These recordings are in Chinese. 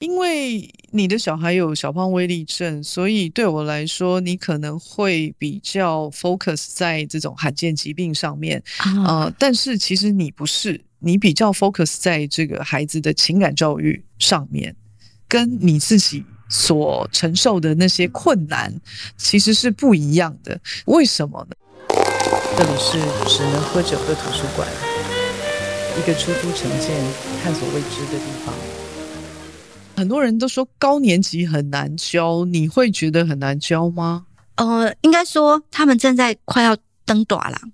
因为你的小孩有小胖威力症，所以对我来说，你可能会比较 focus 在这种罕见疾病上面，啊、呃，但是其实你不是，你比较 focus 在这个孩子的情感教育上面，跟你自己所承受的那些困难其实是不一样的。为什么呢？这里是只能喝酒的图书馆，一个出租成见、探索未知的地方。很多人都说高年级很难教，你会觉得很难教吗？呃，应该说他们正在快要登短廊，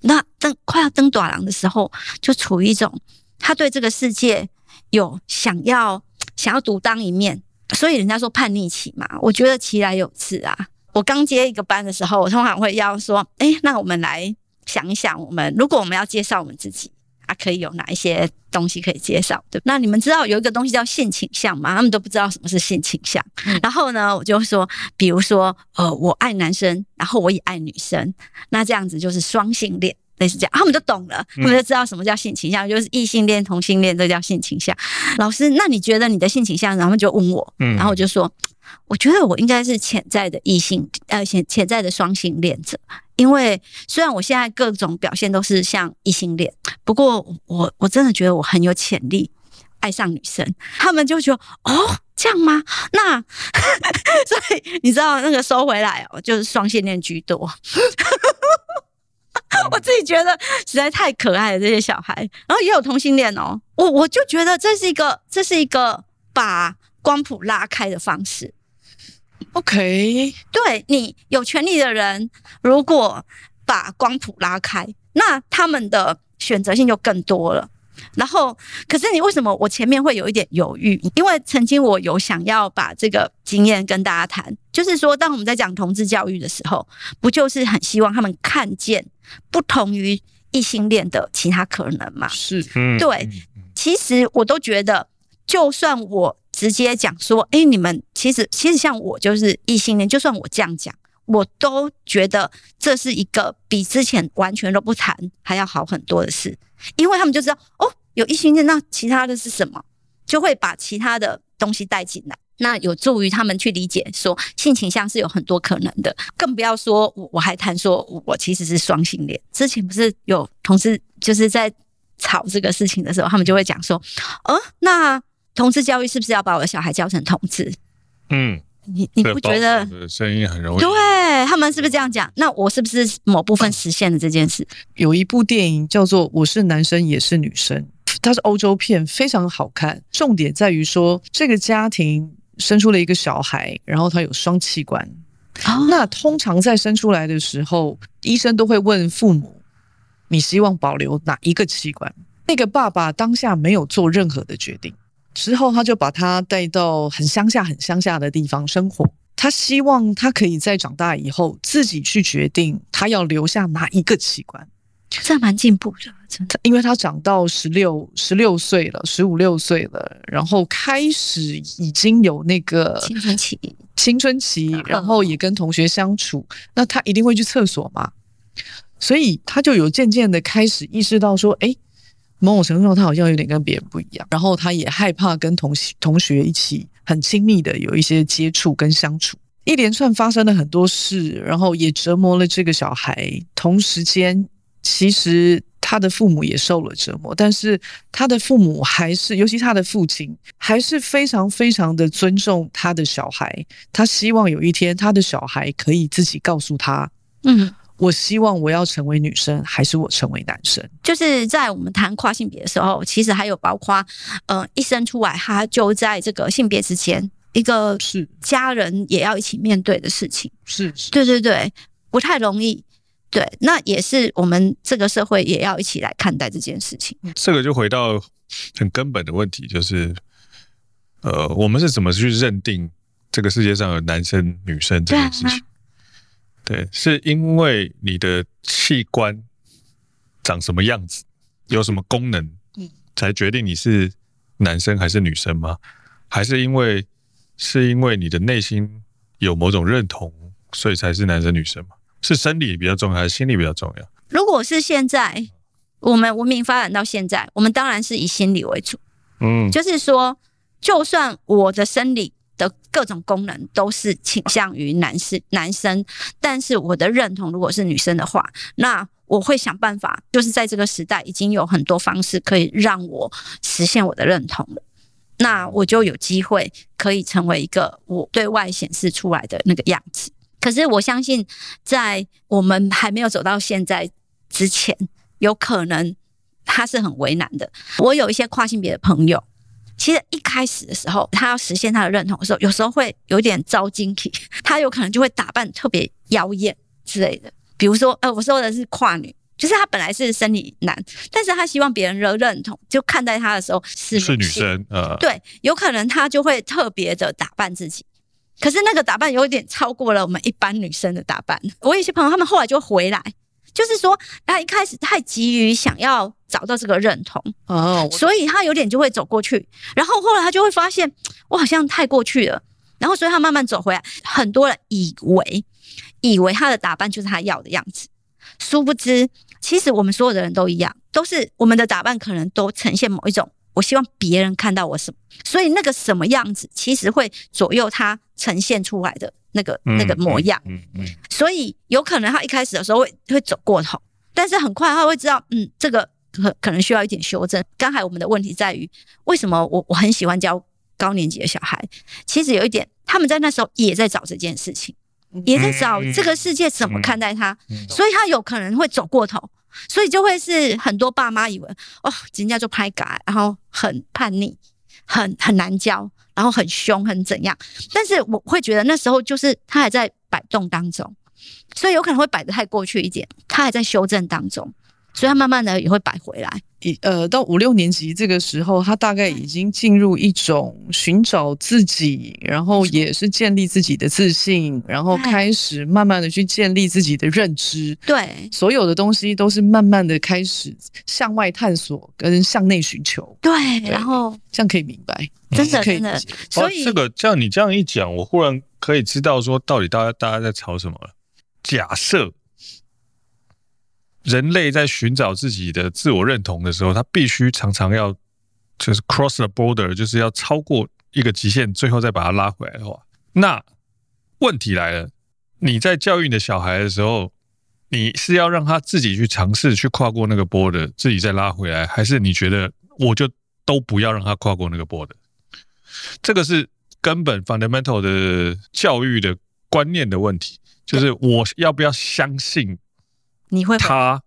那登快要登短廊的时候，就处于一种他对这个世界有想要想要独当一面，所以人家说叛逆期嘛。我觉得其来有自啊。我刚接一个班的时候，我通常会要说：“哎，那我们来想一想，我们如果我们要介绍我们自己。”啊，可以有哪一些东西可以介绍？对，那你们知道有一个东西叫性倾向吗？他们都不知道什么是性倾向。嗯、然后呢，我就说，比如说，呃，我爱男生，然后我也爱女生，那这样子就是双性恋，类似这样，他们就懂了，他们就知道什么叫性倾向，就是异性恋、同性恋，这叫性倾向。老师，那你觉得你的性倾向？然后就问我，然后我就说。我觉得我应该是潜在的异性，呃，潜潜在的双性恋者。因为虽然我现在各种表现都是像异性恋，不过我我真的觉得我很有潜力爱上女生。他们就觉得：“哦，这样吗？”那 所以你知道那个收回来哦，就是双性恋居多。我自己觉得实在太可爱了这些小孩，然后也有同性恋哦。我我就觉得这是一个，这是一个把。光谱拉开的方式，OK，对，你有权利的人，如果把光谱拉开，那他们的选择性就更多了。然后，可是你为什么我前面会有一点犹豫？因为曾经我有想要把这个经验跟大家谈，就是说，当我们在讲同志教育的时候，不就是很希望他们看见不同于异性恋的其他可能吗？是，对，其实我都觉得，就算我。直接讲说，哎、欸，你们其实其实像我就是异性恋，就算我这样讲，我都觉得这是一个比之前完全都不谈还要好很多的事，因为他们就知道哦，有异性恋，那其他的是什么，就会把其他的东西带进来，那有助于他们去理解说性倾向是有很多可能的，更不要说我我还谈说我其实是双性恋，之前不是有同事就是在吵这个事情的时候，他们就会讲说，哦，那。同志教育是不是要把我的小孩教成同志？嗯，你你不觉得声音很容易？对，他们是不是这样讲？那我是不是某部分实现了这件事？有一部电影叫做《我是男生也是女生》，它是欧洲片，非常好看。重点在于说，这个家庭生出了一个小孩，然后他有双器官。哦，那通常在生出来的时候，医生都会问父母：“你希望保留哪一个器官？”那个爸爸当下没有做任何的决定。之后，他就把他带到很乡下、很乡下的地方生活。他希望他可以在长大以后自己去决定他要留下哪一个器官。这蛮进步的，真的。因为他长到十六、十六岁了，十五六岁了，然后开始已经有那个青春期，青春期，然后也跟同学相处，那他一定会去厕所嘛，所以他就有渐渐的开始意识到说，哎。某种程度上，他好像有点跟别人不一样，然后他也害怕跟同同学一起很亲密的有一些接触跟相处，一连串发生了很多事，然后也折磨了这个小孩。同时间，其实他的父母也受了折磨，但是他的父母还是，尤其他的父亲，还是非常非常的尊重他的小孩。他希望有一天，他的小孩可以自己告诉他，嗯。我希望我要成为女生，还是我成为男生？就是在我们谈跨性别的时候，其实还有包括，呃，一生出来他就在这个性别之间，一个是家人也要一起面对的事情。是，是，对对对，不太容易。对，那也是我们这个社会也要一起来看待这件事情。这个就回到很根本的问题，就是，呃，我们是怎么去认定这个世界上有男生女生这件事情？对，是因为你的器官长什么样子，有什么功能，才决定你是男生还是女生吗？还是因为是因为你的内心有某种认同，所以才是男生女生吗？是生理比较重要，还是心理比较重要？如果是现在我们文明发展到现在，我们当然是以心理为主。嗯，就是说，就算我的生理的各种功能都是倾向于男士男生，但是我的认同如果是女生的话，那我会想办法，就是在这个时代已经有很多方式可以让我实现我的认同了，那我就有机会可以成为一个我对外显示出来的那个样子。可是我相信，在我们还没有走到现在之前，有可能他是很为难的。我有一些跨性别的朋友。其实一开始的时候，他要实现他的认同的时候，有时候会有点招惊喜，他有可能就会打扮特别妖艳之类的。比如说，呃，我说的是跨女，就是他本来是生理男，但是他希望别人的认同，就看待他的时候是是女生，呃，对，有可能他就会特别的打扮自己，可是那个打扮有点超过了我们一般女生的打扮。我有些朋友，他们后来就回来。就是说，他一开始太急于想要找到这个认同。哦，所以他有点就会走过去，然后后来他就会发现，我好像太过去了，然后所以他慢慢走回来。很多人以为以为他的打扮就是他要的样子，殊不知，其实我们所有的人都一样，都是我们的打扮可能都呈现某一种，我希望别人看到我什么，所以那个什么样子，其实会左右他呈现出来的。那个那个模样，嗯嗯，所以有可能他一开始的时候会会走过头，但是很快他会知道，嗯，这个可可能需要一点修正。刚才我们的问题在于，为什么我我很喜欢教高年级的小孩？其实有一点，他们在那时候也在找这件事情，也在找这个世界怎么看待他，所以他有可能会走过头，所以就会是很多爸妈以为，哦，人家就拍改，然后很叛逆，很很难教。然后很凶，很怎样？但是我会觉得那时候就是他还在摆动当中，所以有可能会摆得太过去一点，他还在修正当中，所以他慢慢的也会摆回来。一呃，到五六年级这个时候，他大概已经进入一种寻找自己，然后也是建立自己的自信，然后开始慢慢的去建立自己的认知。对，所有的东西都是慢慢的开始向外探索跟向内寻求。对，然后这样可以明白，真的真的。所以这个这样你这样一讲，我忽然可以知道说，到底大家大家在吵什么了。假设。人类在寻找自己的自我认同的时候，他必须常常要就是 cross the border，就是要超过一个极限，最后再把它拉回来的话，那问题来了：你在教育你的小孩的时候，你是要让他自己去尝试去跨过那个 border，自己再拉回来，还是你觉得我就都不要让他跨过那个 border？这个是根本 fundamental 的教育的观念的问题，就是我要不要相信？你会他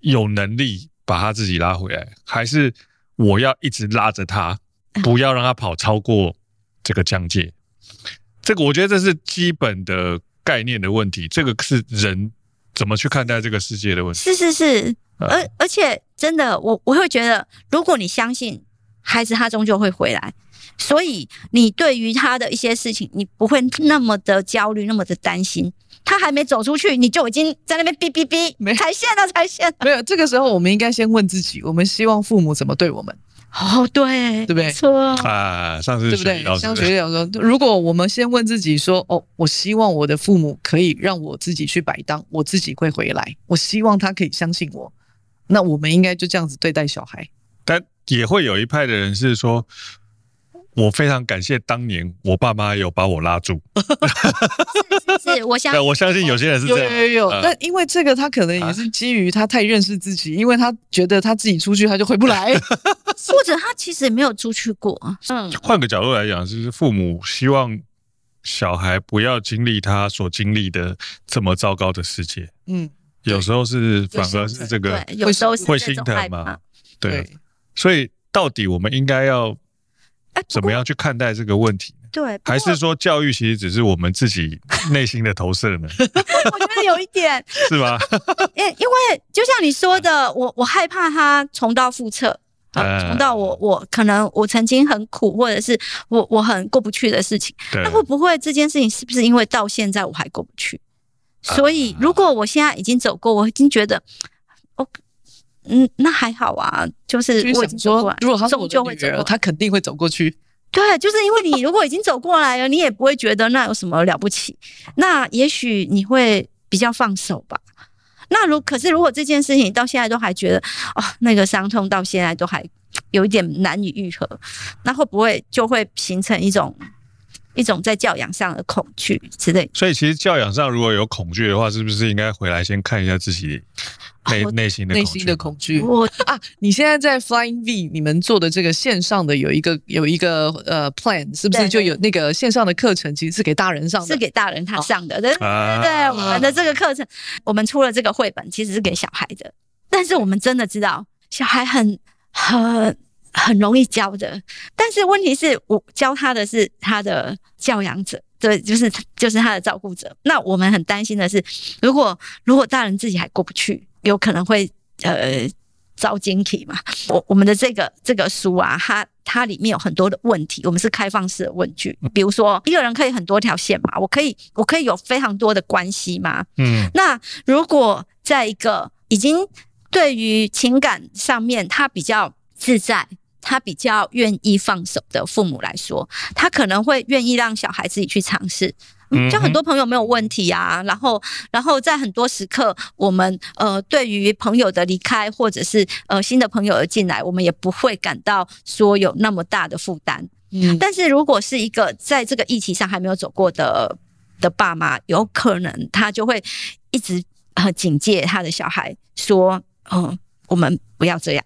有能力把他自己拉回来，还是我要一直拉着他，不要让他跑超过这个疆界？这个我觉得这是基本的概念的问题，这个是人怎么去看待这个世界的问题。是是是，而而且真的，我我会觉得，如果你相信孩子，他终究会回来。所以，你对于他的一些事情，你不会那么的焦虑，那么的担心。他还没走出去，你就已经在那边哔哔哔，踩线了，踩线了。没有，这个时候我们应该先问自己：我们希望父母怎么对我们？哦，对，对不对？错啊，上次对不对？像学长说，如果我们先问自己说：哦，我希望我的父母可以让我自己去摆荡，我自己会回来。我希望他可以相信我。那我们应该就这样子对待小孩。但也会有一派的人是说。我非常感谢当年我爸妈有把我拉住。是是是，我相 信我相信有些人是这样。有有有，但因为这个他可能也是基于他太认识自己，因为他觉得他自己出去他就回不来，或者他其实也没有出去过。嗯，换个角度来讲，就是父母希望小孩不要经历他所经历的这么糟糕的世界。嗯，有时候是反而是这个，有时候会心疼嘛。对，所以到底我们应该要。怎么样去看待这个问题？对，还是说教育其实只是我们自己内心的投射呢？我觉得有一点是吗？因因为就像你说的，我我害怕他重蹈覆辙，重蹈我我可能我曾经很苦，或者是我我很过不去的事情。那会不会这件事情是不是因为到现在我还过不去？所以如果我现在已经走过，我已经觉得哦。嗯，那还好啊，就是我已经说，如果他终究会走过，他肯定会走过去。对，就是因为你如果已经走过来了，你也不会觉得那有什么了不起。那也许你会比较放手吧。那如可是如果这件事情到现在都还觉得哦，那个伤痛到现在都还有一点难以愈合，那会不会就会形成一种一种在教养上的恐惧之类？所以其实教养上如果有恐惧的话，是不是应该回来先看一下自己？内内心的内心的恐惧，我啊，你现在在 Flying V，你们做的这个线上的有一个有一个呃 plan，是不是就有那个线上的课程，其实是给大人上的，是给大人他上的，对对，我们的这个课程，我们出了这个绘本，其实是给小孩的，但是我们真的知道小孩很很很容易教的，但是问题是我教他的是他的教养者。对，就是就是他的照顾者。那我们很担心的是，如果如果大人自己还过不去，有可能会呃遭惊体嘛。我我们的这个这个书啊，它它里面有很多的问题，我们是开放式的问句。比如说，一个人可以很多条线嘛？我可以我可以有非常多的关系吗？嗯。那如果在一个已经对于情感上面他比较自在。他比较愿意放手的父母来说，他可能会愿意让小孩自己去尝试。嗯，就很多朋友没有问题啊。然后，然后在很多时刻，我们呃，对于朋友的离开或者是呃新的朋友的进来，我们也不会感到说有那么大的负担。嗯，但是如果是一个在这个议题上还没有走过的的爸妈，有可能他就会一直呃警戒他的小孩说：“嗯、呃，我们不要这样。”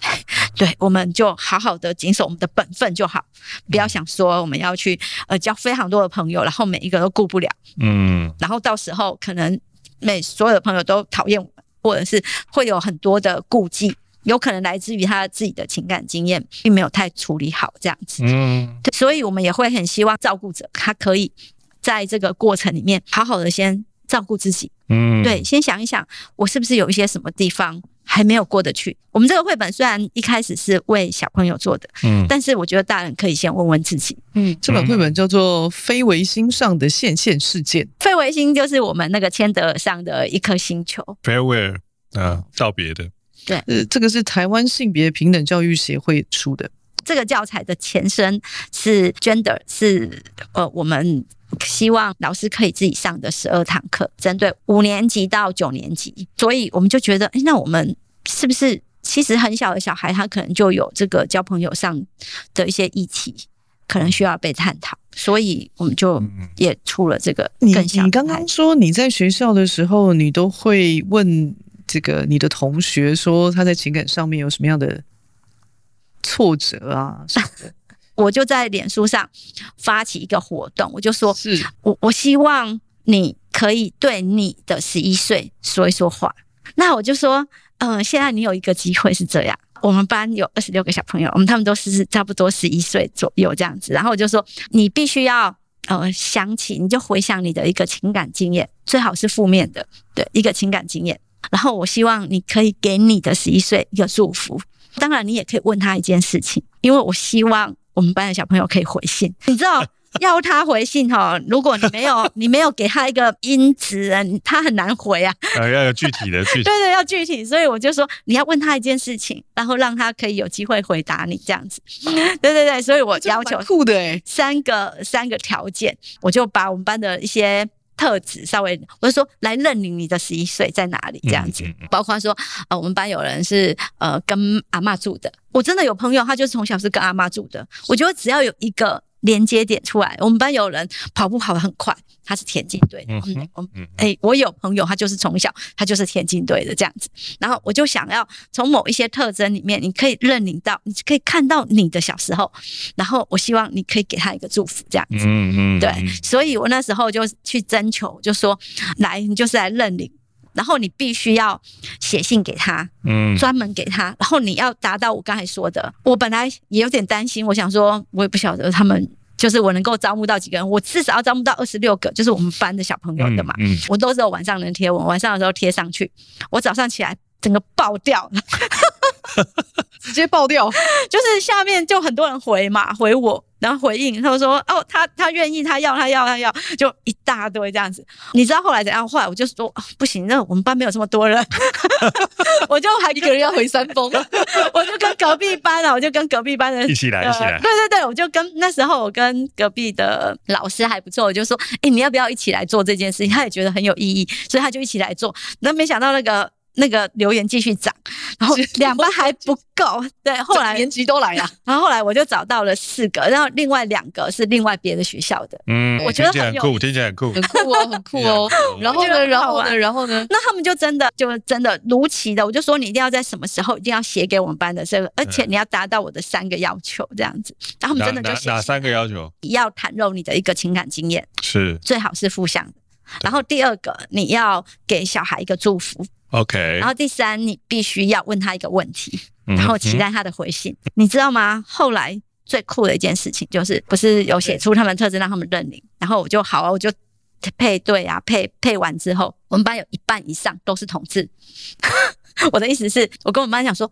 对，我们就好好的谨守我们的本分就好，不要想说我们要去呃交非常多的朋友，然后每一个都顾不了，嗯，然后到时候可能每所有的朋友都讨厌我们，或者是会有很多的顾忌，有可能来自于他自己的情感经验并没有太处理好这样子，嗯，所以我们也会很希望照顾者他可以在这个过程里面好好的先照顾自己，嗯，对，先想一想我是不是有一些什么地方。还没有过得去。我们这个绘本虽然一开始是为小朋友做的，嗯，但是我觉得大人可以先问问自己。嗯，这本绘本叫做《非维星上的线线事件》。非维星就是我们那个千德尔上的一颗星球。Farewell 啊，道别的。对，呃，这个是台湾性别平等教育协会出的。这个教材的前身是 Gender，是呃我们。希望老师可以自己上的十二堂课，针对五年级到九年级，所以我们就觉得，哎，那我们是不是其实很小的小孩，他可能就有这个交朋友上的一些议题，可能需要被探讨，所以我们就也出了这个更小。你你刚刚说你在学校的时候，你都会问这个你的同学说他在情感上面有什么样的挫折啊什么的。我就在脸书上发起一个活动，我就说，是我我希望你可以对你的十一岁说一说话。那我就说，嗯、呃，现在你有一个机会是这样，我们班有二十六个小朋友，我们他们都是差不多十一岁左右这样子。然后我就说，你必须要呃想起，你就回想你的一个情感经验，最好是负面的，对，一个情感经验。然后我希望你可以给你的十一岁一个祝福。当然，你也可以问他一件事情，因为我希望。我们班的小朋友可以回信，你知道要他回信哈，如果你没有 你没有给他一个音质，他很难回啊。呃，要有具体的具体。对对，要具体，所以我就说你要问他一件事情，然后让他可以有机会回答你这样子。对对对，所以我要求酷的哎，三个三个条件，我就把我们班的一些特质稍微，我就说来认领你的十一岁在哪里这样子，包括说呃，我们班有人是呃跟阿嬷住的。我真的有朋友，他就是从小是跟阿妈住的。我觉得只要有一个连接点出来，我们班有人跑步跑得很快，他是田径队的。嗯嗯，哎，我有朋友，他就是从小他就是田径队的这样子。然后我就想要从某一些特征里面，你可以认领到，你可以看到你的小时候。然后我希望你可以给他一个祝福，这样子。嗯嗯，对。所以我那时候就去征求，就说来，你就是来认领。然后你必须要写信给他，嗯，专门给他。然后你要达到我刚才说的，我本来也有点担心，我想说，我也不晓得他们就是我能够招募到几个人，我至少要招募到二十六个，就是我们班的小朋友的嘛。嗯，嗯，我都是有晚上能贴文，晚上的时候贴上去，我早上起来整个爆掉。直接爆掉，就是下面就很多人回嘛，回我，然后回应，他们说哦，他他愿意，他要，他要，他要，就一大堆这样子。你知道后来怎样？后来我就说、哦、不行，那我们班没有这么多人，我就还一个人要回山峰，我就跟隔壁班啊，我就跟隔壁班的一起来，一起来。对对对，我就跟那时候我跟隔壁的老师还不错，我就说，哎，你要不要一起来做这件事情？他也觉得很有意义，所以他就一起来做。那没想到那个。那个留言继续涨，然后两班还不够，对，后来年级都来了，然后后来我就找到了四个，然后另外两个是另外别的学校的，嗯，我觉得很酷，听起来很酷，很酷哦，很酷哦。然后呢，然后呢，然后呢，那他们就真的就真的如期的，我就说你一定要在什么时候一定要写给我们班的这个，而且你要达到我的三个要求，这样子。然后他们真的就写哪三个要求？要袒露你的一个情感经验，是最好是负向的。然后第二个，你要给小孩一个祝福。OK，然后第三，你必须要问他一个问题，然后期待他的回信。嗯、你知道吗？后来最酷的一件事情就是，不是有写出他们特质让他们认领，然后我就好啊，我就配对啊，配配完之后，我们班有一半以上都是同志。我的意思是，我跟我们班讲说，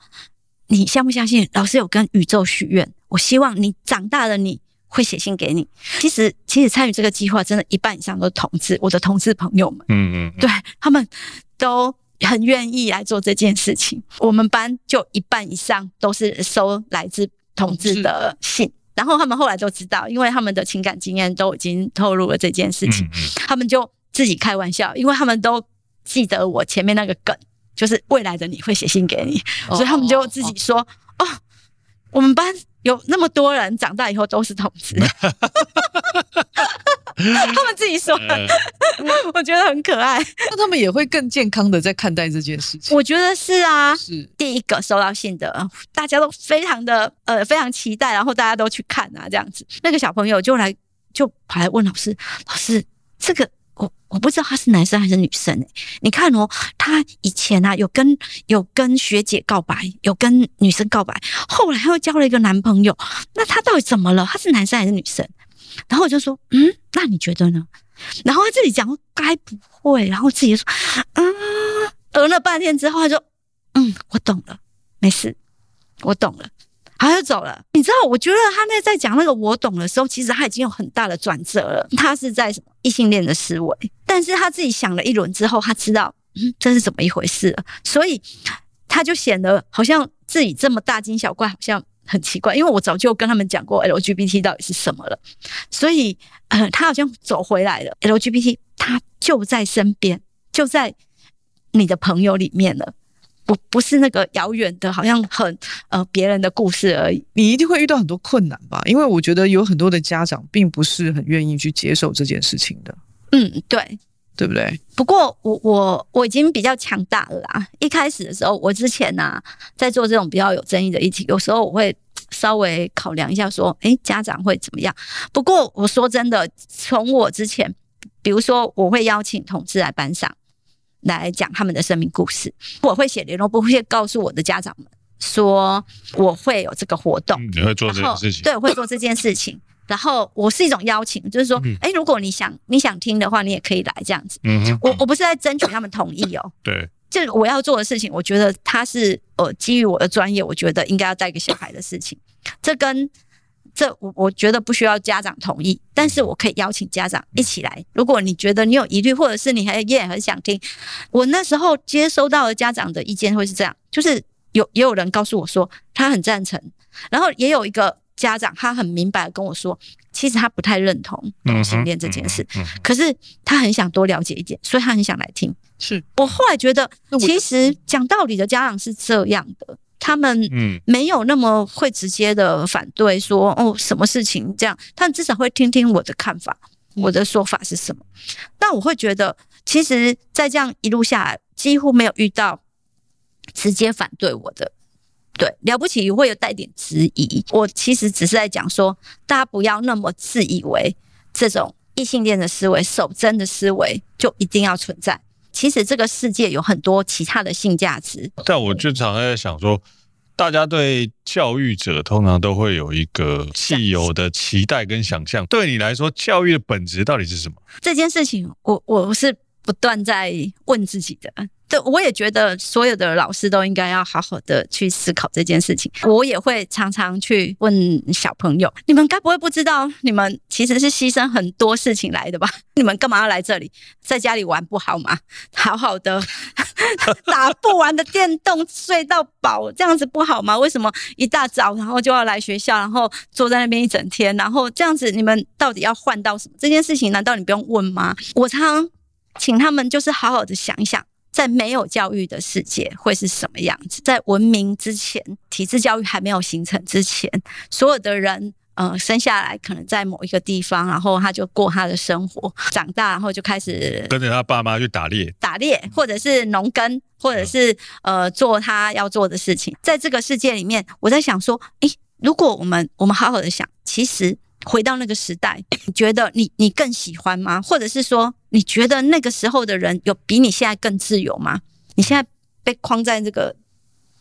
你相不相信？老师有跟宇宙许愿，我希望你长大了你会写信给你。其实，其实参与这个计划，真的一半以上都是同志，我的同志朋友们，嗯嗯，对他们都。很愿意来做这件事情。我们班就一半以上都是收来自同志的信，然后他们后来都知道，因为他们的情感经验都已经透露了这件事情，他们就自己开玩笑，因为他们都记得我前面那个梗，就是未来的你会写信给你，所以他们就自己说：“哦，我们班有那么多人长大以后都是同志。” 他们自己说的，我觉得很可爱。那他们也会更健康的在看待这件事情。我觉得是啊，是第一个收到信的，大家都非常的呃非常期待，然后大家都去看啊，这样子。那个小朋友就来就跑来问老师，老师这个我我不知道他是男生还是女生哎，你看哦，他以前啊有跟有跟学姐告白，有跟女生告白，后来又交了一个男朋友，那他到底怎么了？他是男生还是女生？然后我就说，嗯，那你觉得呢？然后他自己讲，该不会？然后自己说，嗯，讹了半天之后，他就，嗯，我懂了，没事，我懂了，他就走了。你知道，我觉得他那在讲那个我懂的时候，其实他已经有很大的转折了。他是在什么异性恋的思维，但是他自己想了一轮之后，他知道，嗯，这是怎么一回事了，所以他就显得好像自己这么大惊小怪，好像。很奇怪，因为我早就跟他们讲过 LGBT 到底是什么了，所以呃，他好像走回来了。LGBT 他就在身边，就在你的朋友里面了，不不是那个遥远的，好像很呃别人的故事而已。你一定会遇到很多困难吧？因为我觉得有很多的家长并不是很愿意去接受这件事情的。嗯，对。对不对？不过我我我已经比较强大了啦。一开始的时候，我之前呢、啊，在做这种比较有争议的议题，有时候我会稍微考量一下，说，诶，家长会怎么样？不过我说真的，从我之前，比如说我会邀请同志来班上来讲他们的生命故事，我会写联络簿，会告诉我的家长们说我会有这个活动，你会做这件事情，对，我会做这件事情。然后我是一种邀请，就是说，哎、嗯，如果你想你想听的话，你也可以来这样子。嗯哼，我我不是在争取他们同意哦。对，这个我要做的事情，我觉得他是呃基于我的专业，我觉得应该要带给小孩的事情。这跟这我我觉得不需要家长同意，但是我可以邀请家长一起来。如果你觉得你有疑虑，或者是你还也很想听，我那时候接收到的家长的意见会是这样，就是有也有人告诉我说他很赞成，然后也有一个。家长他很明白的跟我说，其实他不太认同同性恋这件事，嗯嗯嗯、可是他很想多了解一点，所以他很想来听。是我后来觉得，其实讲道理的家长是这样的，他们没有那么会直接的反对说哦什么事情这样，他们至少会听听我的看法，我的说法是什么。但我会觉得，其实，在这样一路下来，几乎没有遇到直接反对我的。对，了不起会有带点质疑。我其实只是在讲说，大家不要那么自以为这种异性恋的思维、守贞的思维就一定要存在。其实这个世界有很多其他的性价值。但我就常在想说，大家对教育者通常都会有一个既有的期待跟想象。对你来说，教育的本质到底是什么？这件事情，我我是不断在问自己的。对，我也觉得所有的老师都应该要好好的去思考这件事情。我也会常常去问小朋友：“你们该不会不知道，你们其实是牺牲很多事情来的吧？你们干嘛要来这里？在家里玩不好吗？好好的 打不完的电动，睡到饱，这样子不好吗？为什么一大早然后就要来学校，然后坐在那边一整天，然后这样子，你们到底要换到什么？这件事情难道你不用问吗？我常常请他们就是好好的想一想。”在没有教育的世界会是什么样子？在文明之前，体制教育还没有形成之前，所有的人，呃，生下来可能在某一个地方，然后他就过他的生活，长大然后就开始跟着他爸妈去打猎，打猎，或者是农耕，或者是呃做他要做的事情。在这个世界里面，我在想说，诶，如果我们我们好好的想，其实。回到那个时代，你觉得你你更喜欢吗？或者是说，你觉得那个时候的人有比你现在更自由吗？你现在被框在这个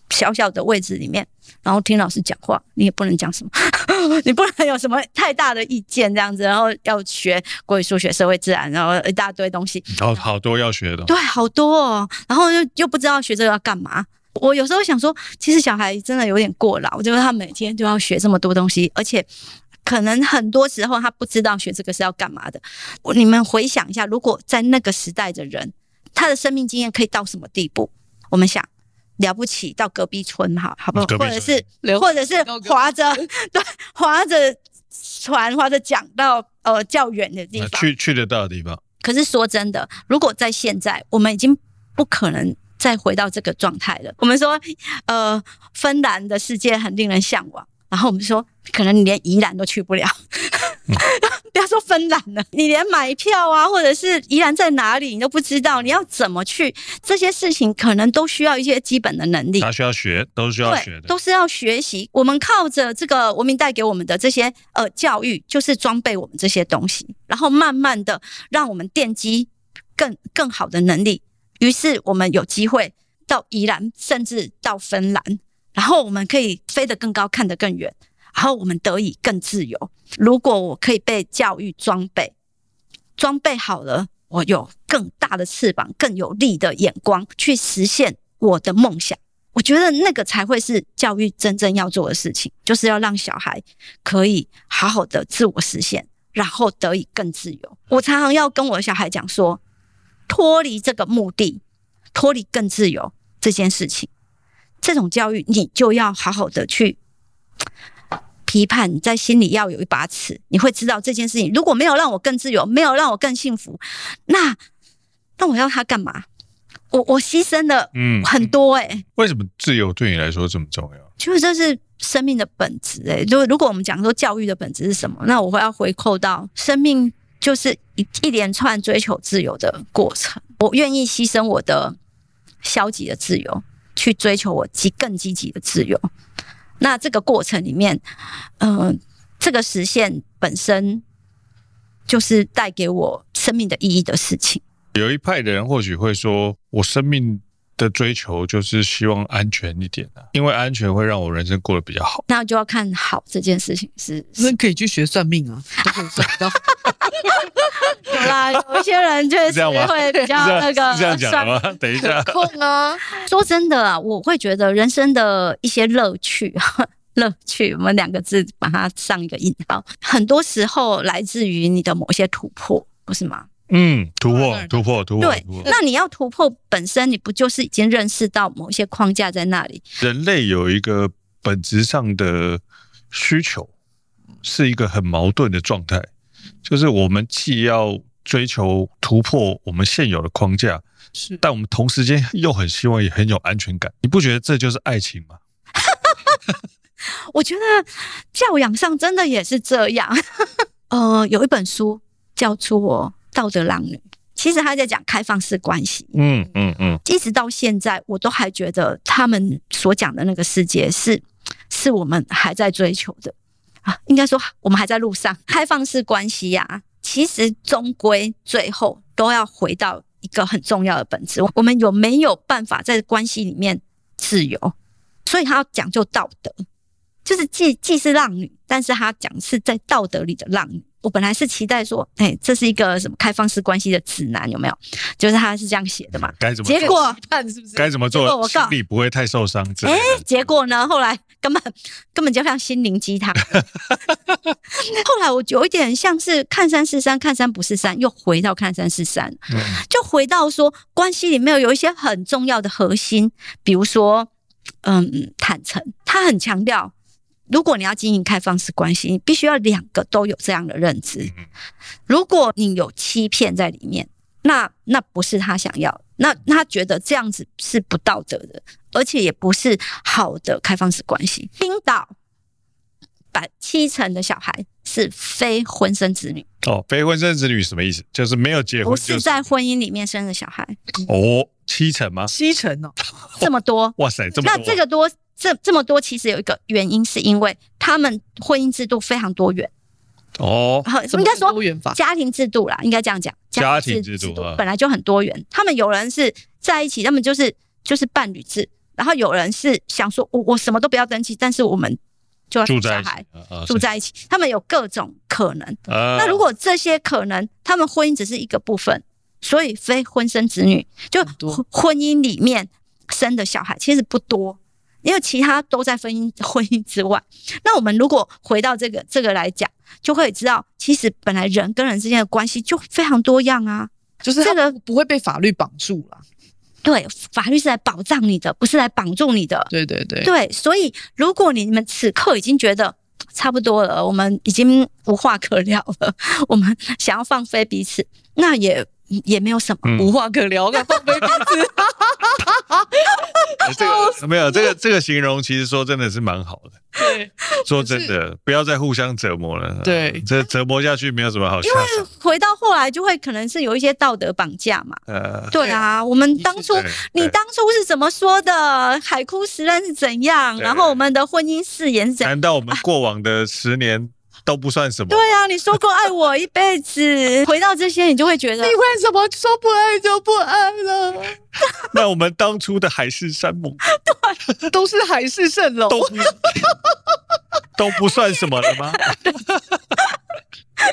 小小的位置里面，然后听老师讲话，你也不能讲什么，你不能有什么太大的意见这样子，然后要学国语、数学、社会、自然，然后一大堆东西，然后好多要学的，对，好多哦，然后又又不知道学这个要干嘛。我有时候想说，其实小孩真的有点过劳，就是他每天就要学这么多东西，而且。可能很多时候他不知道学这个是要干嘛的。你们回想一下，如果在那个时代的人，他的生命经验可以到什么地步？我们想了不起，到隔壁村哈，好不好？或者是或者是划着 对划着船划着桨到呃较远的地方，去去得到的地方。可是说真的，如果在现在，我们已经不可能再回到这个状态了。我们说呃，芬兰的世界很令人向往。然后我们说，可能你连宜兰都去不了，嗯、不要说芬兰了，你连买票啊，或者是宜兰在哪里，你都不知道，你要怎么去？这些事情可能都需要一些基本的能力，他需要学，都是需要学的，都是要学习。我们靠着这个文明带给我们的这些呃教育，就是装备我们这些东西，然后慢慢的让我们奠基更更好的能力。于是我们有机会到宜兰，甚至到芬兰。然后我们可以飞得更高，看得更远，然后我们得以更自由。如果我可以被教育装备，装备好了，我有更大的翅膀，更有力的眼光去实现我的梦想。我觉得那个才会是教育真正要做的事情，就是要让小孩可以好好的自我实现，然后得以更自由。我常常要跟我的小孩讲说，脱离这个目的，脱离更自由这件事情。这种教育，你就要好好的去批判，你在心里要有一把尺，你会知道这件事情如果没有让我更自由，没有让我更幸福，那那我要他干嘛？我我牺牲了嗯很多哎、欸嗯。为什么自由对你来说这么重要？就是这是生命的本质哎、欸。就如果我们讲说教育的本质是什么，那我会要回扣到生命就是一一连串追求自由的过程。我愿意牺牲我的消极的自由。去追求我积更积极的自由，那这个过程里面，嗯、这个实现本身就是带给我生命的意义的事情。有一派的人或许会说，我生命的追求就是希望安全一点啊，因为安全会让我人生过得比较好。那就要看好这件事情是，那可以去学算命啊，都可以算到。有啦，有一些人确实会比较那个这样讲吗？等一下，空啊。说真的啊，我会觉得人生的一些乐趣，乐趣，我们两个字把它上一个引号，很多时候来自于你的某些突破，不是吗？嗯，突破，突破，突破。对，那你要突破本身，你不就是已经认识到某些框架在那里？人类有一个本质上的需求，是一个很矛盾的状态。就是我们既要追求突破我们现有的框架，是，但我们同时间又很希望也很有安全感。你不觉得这就是爱情吗？我觉得教养上真的也是这样。呃，有一本书叫做《道德浪女》，其实他在讲开放式关系。嗯嗯嗯，一直到现在，我都还觉得他们所讲的那个世界是，是我们还在追求的。啊，应该说我们还在路上。开放式关系呀、啊，其实终归最后都要回到一个很重要的本质：我们有没有办法在关系里面自由？所以他要讲究道德，就是既既是浪女，但是他讲是在道德里的浪女。我本来是期待说，哎、欸，这是一个什么开放式关系的指南，有没有？就是他是这样写的嘛？该怎么？结果 是不是？该怎么做？我告诉你不会太受伤。哎、欸，结果呢？后来根本根本就像心灵鸡汤。后来我有一点像是看山是山，看山不是山，又回到看山是山，嗯、就回到说关系里面有一些很重要的核心，比如说，嗯，坦诚，他很强调。如果你要经营开放式关系，你必须要两个都有这样的认知。如果你有欺骗在里面，那那不是他想要，那他觉得这样子是不道德的，而且也不是好的开放式关系。冰岛把七成的小孩是非婚生子女。哦，非婚生子女什么意思？就是没有结婚，不是在婚姻里面生的小孩。哦，七成吗？七成哦，这么多。哇塞，这么多。那这个多，这这么多，其实有一个原因，是因为他们婚姻制度非常多元。哦，应该说家庭制度啦，应该这样讲。家庭制度本来就很多元，他们有人是在一起，他们就是就是伴侣制，然后有人是想说，我我什么都不要登记，但是我们就要生小孩，住在一起，他们有各种可能。那如果这些可能，他们婚姻只是一个部分，所以非婚生子女，就婚姻里面生的小孩其实不多。因为其他都在婚姻婚姻之外，那我们如果回到这个这个来讲，就会知道，其实本来人跟人之间的关系就非常多样啊，就是这个不会被法律绑住了。对，法律是来保障你的，不是来绑住你的。对对对，对，所以如果你们此刻已经觉得差不多了，我们已经无话可聊了，我们想要放飞彼此，那也。也没有什么、嗯、无话可聊，放飞彼此。这个没有这个这个形容，其实说真的是蛮好的。对，说真的，不要再互相折磨了。对，这折磨下去没有什么好。因为回到后来，就会可能是有一些道德绑架嘛。呃，对啊，我们当初你当初是怎么说的？海枯石烂是怎样？然后我们的婚姻誓言是怎样？难道我们过往的十年？都不算什么。对啊，你说过爱我一辈子，回到这些，你就会觉得，你为什么说不爱就不爱了？那我们当初的海誓山盟，对，都是海市蜃楼，都不，都不算什么了吗？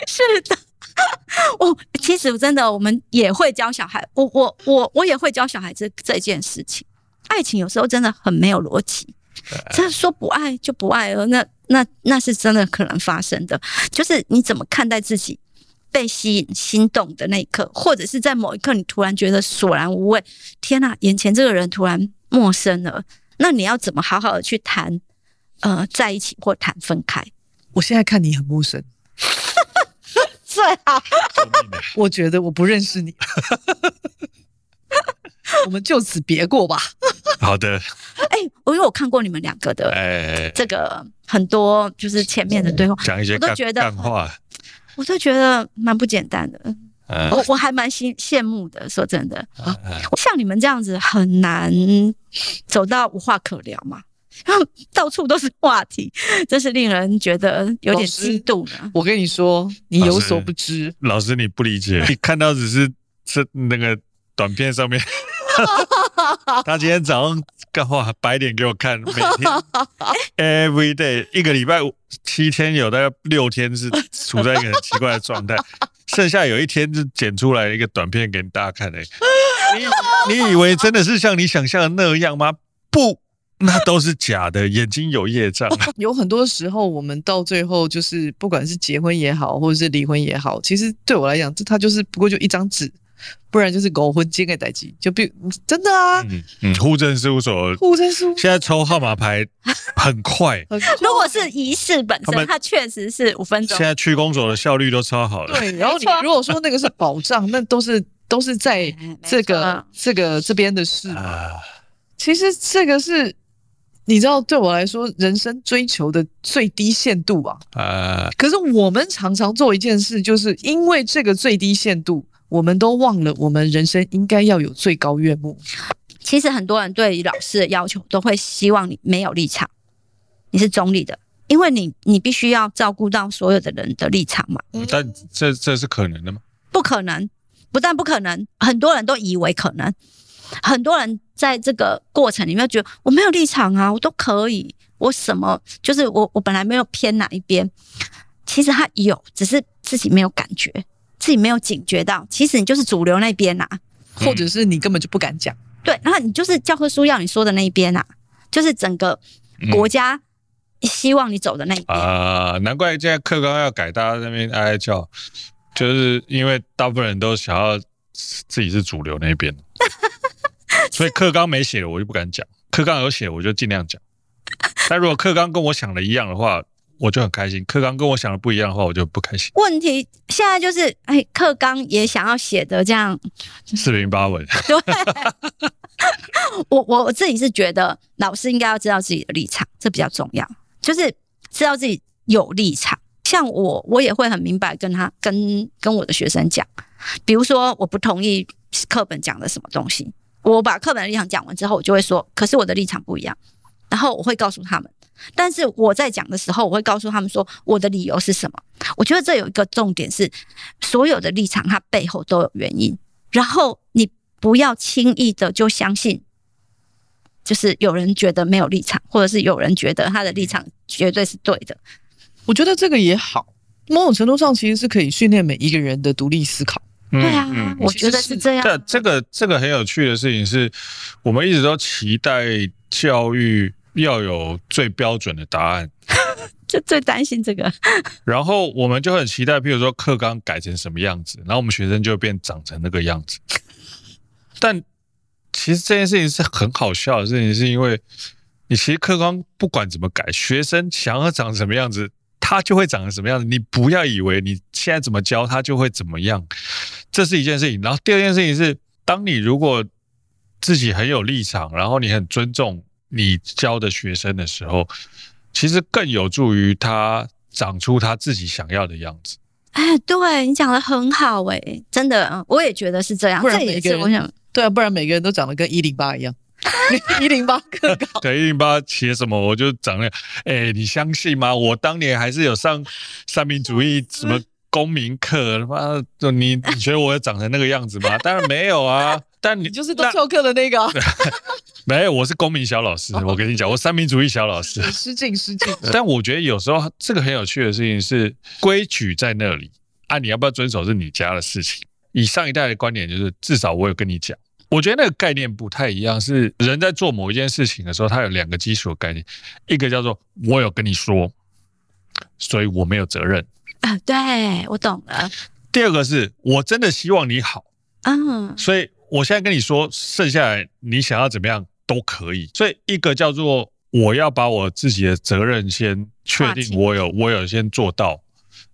是的，我其实真的，我们也会教小孩，我我我我也会教小孩这这件事情。爱情有时候真的很没有逻辑，真的说不爱就不爱了，那。那那是真的可能发生的，就是你怎么看待自己被吸引、心动的那一刻，或者是在某一刻你突然觉得索然无味，天哪，眼前这个人突然陌生了，那你要怎么好好的去谈，呃，在一起或谈分开？我现在看你很陌生，最好，我觉得我不认识你。我们就此别过吧。好的。哎、欸，我因为我看过你们两个的，这个很多就是前面的对话，讲一些我都觉得话，我都觉得蛮不简单的。嗯、我我还蛮羡羡慕的，说真的，啊、像你们这样子很难走到无话可聊嘛，然后到处都是话题，真是令人觉得有点激动呢。我跟你说，你有所不知，老师，老师你不理解，你看到只是这那个。短片上面，他今天早上干话白脸给我看，每天 every day 一个礼拜五七天有大概六天是处在一个很奇怪的状态，剩下有一天就剪出来一个短片给大家看诶。你你以为真的是像你想象的那样吗？不，那都是假的，眼睛有业障。有很多时候，我们到最后就是不管是结婚也好，或者是离婚也好，其实对我来讲，这它就是不过就一张纸。不然就是狗婚接个代际，就比真的啊。嗯嗯，户政事务所，户政事务所现在抽号码牌很快。如果是仪式本身，它确实是五分钟。现在区公所的效率都超好了。对，然后你如果说那个是保障，那都是都是在这个这个这边的事。其实这个是你知道，对我来说，人生追求的最低限度啊。啊。可是我们常常做一件事，就是因为这个最低限度。我们都忘了，我们人生应该要有最高愿目。其实很多人对于老师的要求，都会希望你没有立场，你是中立的，因为你你必须要照顾到所有的人的立场嘛。但这这是可能的吗？不可能，不但不可能，很多人都以为可能。很多人在这个过程里面觉得我没有立场啊，我都可以，我什么就是我我本来没有偏哪一边，其实他有，只是自己没有感觉。自己没有警觉到，其实你就是主流那边呐、啊，或者是你根本就不敢讲。对，然后你就是教科书要你说的那一边呐、啊，就是整个国家希望你走的那一边啊、嗯呃。难怪现在课纲要改，大家在那边哀哀叫，就是因为大部分人都想要自己是主流那边，所以课纲没写我就不敢讲，课纲有写我就尽量讲。但如果课纲跟我想的一样的话，我就很开心；课纲跟我想的不一样的话，我就不开心。问题现在就是，哎，课纲也想要写的这样四平八稳。对，我我我自己是觉得老师应该要知道自己的立场，这比较重要，就是知道自己有立场。像我，我也会很明白跟他跟跟我的学生讲，比如说我不同意课本讲的什么东西，我把课本的立场讲完之后，我就会说，可是我的立场不一样，然后我会告诉他们，但是我在讲的时候，我会告诉他们说我的理由是什么。我觉得这有一个重点是，所有的立场它背后都有原因，然后你不要轻易的就相信，就是有人觉得没有立场，或者是有人觉得他的立场绝对是对的。我觉得这个也好，某种程度上其实是可以训练每一个人的独立思考。对啊，嗯、我觉得是这样。这这个这个很有趣的事情是，我们一直都期待教育要有最标准的答案，就最担心这个。然后我们就很期待，譬如说课纲改成什么样子，然后我们学生就变长成那个样子。但其实这件事情是很好笑的事情，是因为你其实课纲不管怎么改，学生想要长什么样子。他就会长成什么样子？你不要以为你现在怎么教他就会怎么样，这是一件事情。然后第二件事情是，当你如果自己很有立场，然后你很尊重你教的学生的时候，其实更有助于他长出他自己想要的样子。哎，对，你讲的很好，哎，真的，我也觉得是这样。这也是，我想，对啊，不然每个人都长得跟一零八一样。一零八个高，对，一零八写什么我就长那样。哎、欸，你相信吗？我当年还是有上三民主义什么公民课，他妈，就你你觉得我会长成那个样子吗？当然没有啊。但你，你就是都翘课的那个、啊，没有，我是公民小老师。我跟你讲，我三民主义小老师，失敬失敬。但我觉得有时候这个很有趣的事情是，规矩在那里啊，你要不要遵守是你家的事情。以上一代的观点就是，至少我有跟你讲。我觉得那个概念不太一样，是人在做某一件事情的时候，他有两个基础的概念，一个叫做我有跟你说，所以我没有责任。啊，对，我懂了。第二个是我真的希望你好，嗯，所以我现在跟你说，剩下来你想要怎么样都可以。所以一个叫做我要把我自己的责任先确定，我有我有先做到。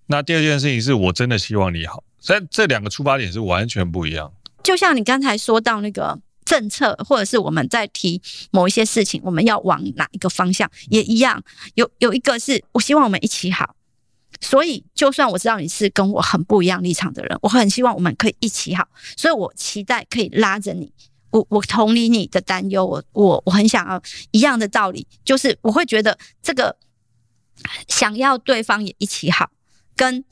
那第二件事情是我真的希望你好，所以这两个出发点是完全不一样。就像你刚才说到那个政策，或者是我们在提某一些事情，我们要往哪一个方向，也一样。有有一个是我希望我们一起好，所以就算我知道你是跟我很不一样立场的人，我很希望我们可以一起好，所以我期待可以拉着你，我我同理你的担忧，我我我很想要一样的道理，就是我会觉得这个想要对方也一起好，跟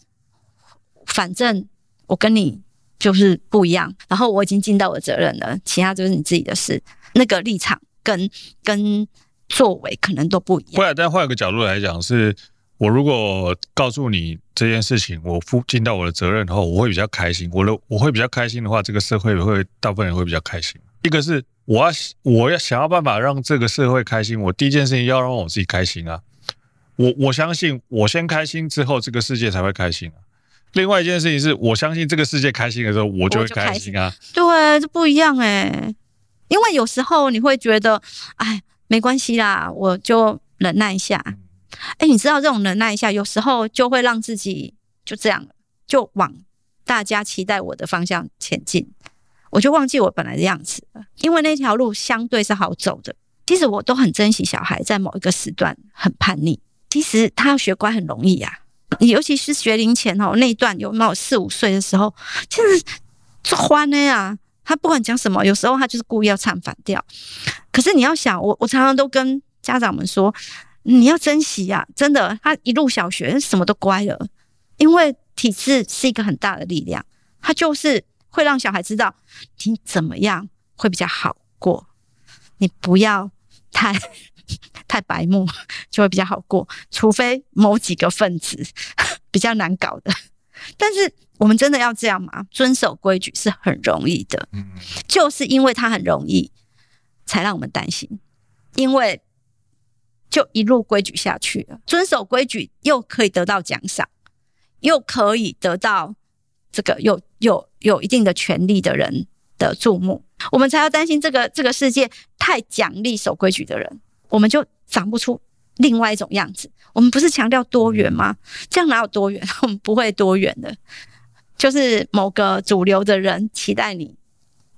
反正我跟你。就是不一样，然后我已经尽到我责任了，其他就是你自己的事。那个立场跟跟作为可能都不一样。不然，但换一个角度来讲，是我如果告诉你这件事情，我负尽到我的责任后，我会比较开心。我的我会比较开心的话，这个社会会大部分人会比较开心。一个是我要我要想要办法让这个社会开心，我第一件事情要让我自己开心啊。我我相信我先开心之后，这个世界才会开心啊。另外一件事情是，我相信这个世界开心的时候，我就会开心啊。心对，这不一样哎。因为有时候你会觉得，哎，没关系啦，我就忍耐一下。哎，你知道这种忍耐一下，有时候就会让自己就这样，就往大家期待我的方向前进，我就忘记我本来的样子了。因为那条路相对是好走的。其实我都很珍惜小孩在某一个时段很叛逆，其实他要学乖很容易呀。尤其是学龄前哦，那一段有没有四五岁的时候，其实是欢的呀。他不管讲什么，有时候他就是故意要唱反调。可是你要想，我我常常都跟家长们说，你要珍惜呀，真的，他一入小学什么都乖了，因为体制是一个很大的力量，他就是会让小孩知道你怎么样会比较好过，你不要太。太白目就会比较好过，除非某几个分子 比较难搞的。但是我们真的要这样吗？遵守规矩是很容易的，就是因为它很容易，才让我们担心。因为就一路规矩下去了，遵守规矩又可以得到奖赏，又可以得到这个有有有一定的权利的人的注目，我们才要担心这个这个世界太奖励守规矩的人。我们就长不出另外一种样子。我们不是强调多元吗？这样哪有多元？我们不会多元的，就是某个主流的人期待你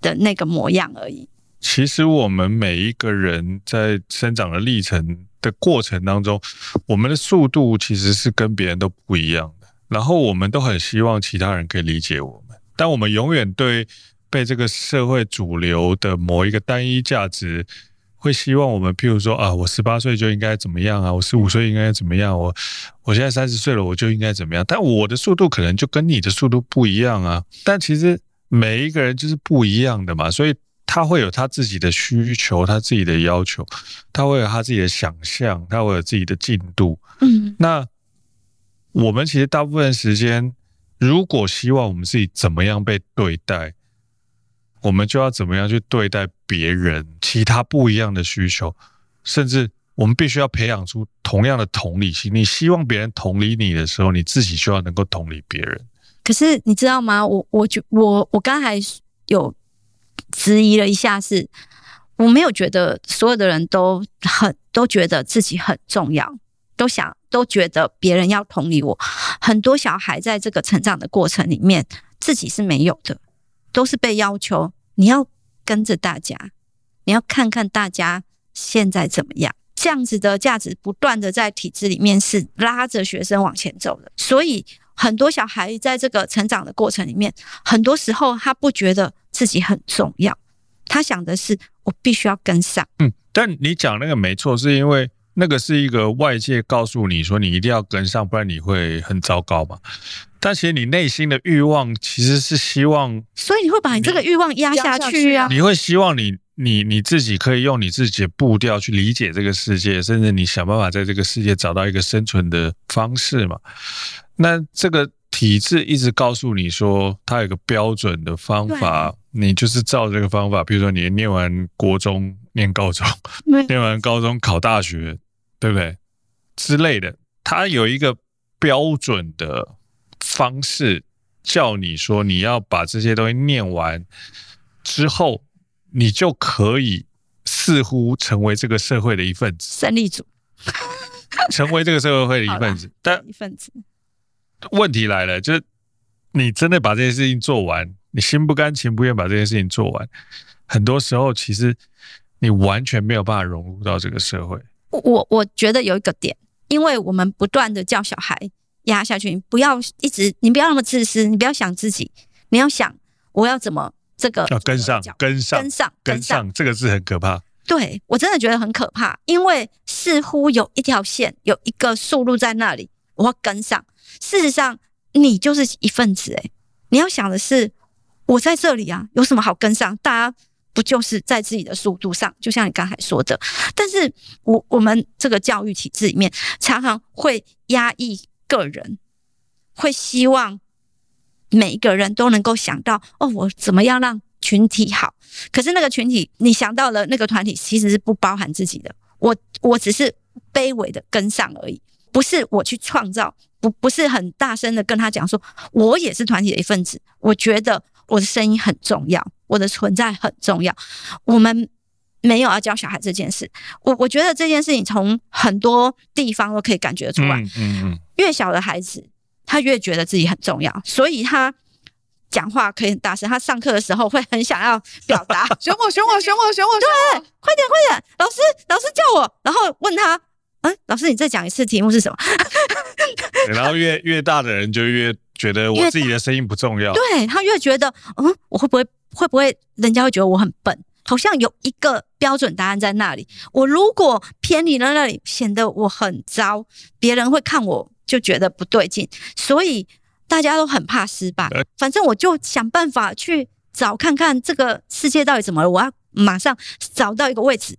的那个模样而已。其实我们每一个人在生长的历程的过程当中，我们的速度其实是跟别人都不一样的。然后我们都很希望其他人可以理解我们，但我们永远对被这个社会主流的某一个单一价值。会希望我们，譬如说啊，我十八岁就应该怎么样啊，我十五岁应该怎么样，我我现在三十岁了，我就应该怎么样。但我的速度可能就跟你的速度不一样啊。但其实每一个人就是不一样的嘛，所以他会有他自己的需求，他自己的要求，他会有他自己的想象，他会有自己的进度。嗯，那我们其实大部分时间，如果希望我们自己怎么样被对待。我们就要怎么样去对待别人，其他不一样的需求，甚至我们必须要培养出同样的同理心。你希望别人同理你的时候，你自己就要能够同理别人。可是你知道吗？我我觉我我刚才有质疑了一下是，我没有觉得所有的人都很都觉得自己很重要，都想都觉得别人要同理我。很多小孩在这个成长的过程里面，自己是没有的。都是被要求，你要跟着大家，你要看看大家现在怎么样。这样子的价值不断的在体制里面是拉着学生往前走的。所以很多小孩在这个成长的过程里面，很多时候他不觉得自己很重要，他想的是我必须要跟上。嗯，但你讲那个没错，是因为那个是一个外界告诉你说你一定要跟上，不然你会很糟糕嘛。但其实你内心的欲望其实是希望，所以你会把你这个欲望压下去啊！你会希望你你你自己可以用你自己的步调去理解这个世界，甚至你想办法在这个世界找到一个生存的方式嘛？那这个体制一直告诉你说，它有一个标准的方法，你就是照这个方法。比如说，你念完国中、念高中，念完高中考大学，对不对？之类的，它有一个标准的。方式叫你说，你要把这些东西念完之后，你就可以似乎成为这个社会的一份子，胜利组，成为这个社会的一份子。但一份子，问题来了，就是你真的把这件事情做完，你心不甘情不愿把这件事情做完，很多时候其实你完全没有办法融入到这个社会。我我觉得有一个点，因为我们不断的叫小孩。压下去，你不要一直，你不要那么自私，你不要想自己，你要想我要怎么这个要跟上，跟上，跟上，跟上，这个是很可怕。对，我真的觉得很可怕，因为似乎有一条线，有一个速度在那里，我要跟上。事实上，你就是一份子，诶，你要想的是，我在这里啊，有什么好跟上？大家不就是在自己的速度上？就像你刚才说的，但是我我们这个教育体制里面，常常会压抑。个人会希望每一个人都能够想到哦，我怎么样让群体好？可是那个群体，你想到了那个团体，其实是不包含自己的。我我只是卑微的跟上而已，不是我去创造，不不是很大声的跟他讲说，我也是团体的一份子。我觉得我的声音很重要，我的存在很重要。我们。没有要教小孩这件事，我我觉得这件事情从很多地方都可以感觉得出来。嗯嗯，嗯，越小的孩子，他越觉得自己很重要，所以他讲话可以很大声。他上课的时候会很想要表达，选我，选我，选我，选我，对，快点，快点，老师，老师叫我，然后问他，嗯，老师，你再讲一次题目是什么？然后越越大的人就越觉得我自己的声音不重要，对，他越觉得，嗯，我会不会会不会人家会觉得我很笨？好像有一个标准答案在那里，我如果偏离了那里，显得我很糟，别人会看我就觉得不对劲，所以大家都很怕失败。反正我就想办法去找看看这个世界到底怎么了，我要马上找到一个位置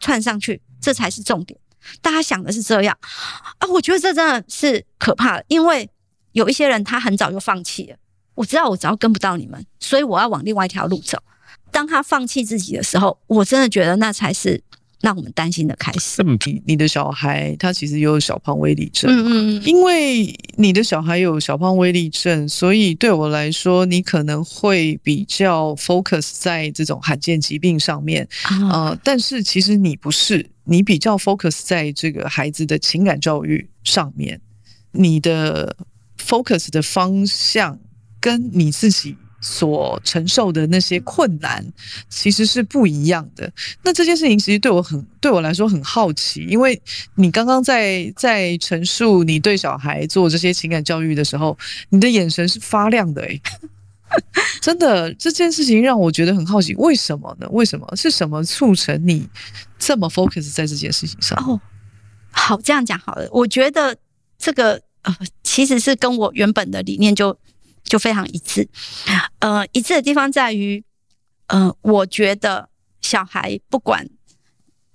窜上去，这才是重点。大家想的是这样啊，我觉得这真的是可怕，因为有一些人他很早就放弃了。我知道我只要跟不到你们，所以我要往另外一条路走。当他放弃自己的时候，我真的觉得那才是让我们担心的开始。你你的小孩他其实也有小胖威力症，嗯嗯，因为你的小孩有小胖威力症，所以对我来说，你可能会比较 focus 在这种罕见疾病上面，啊、呃，但是其实你不是，你比较 focus 在这个孩子的情感教育上面，你的 focus 的方向跟你自己。所承受的那些困难其实是不一样的。那这件事情其实对我很对我来说很好奇，因为你刚刚在在陈述你对小孩做这些情感教育的时候，你的眼神是发亮的诶，真的，这件事情让我觉得很好奇，为什么呢？为什么？是什么促成你这么 focus 在这件事情上？哦，好，这样讲好了。我觉得这个呃，其实是跟我原本的理念就。就非常一致，呃，一致的地方在于，呃，我觉得小孩不管，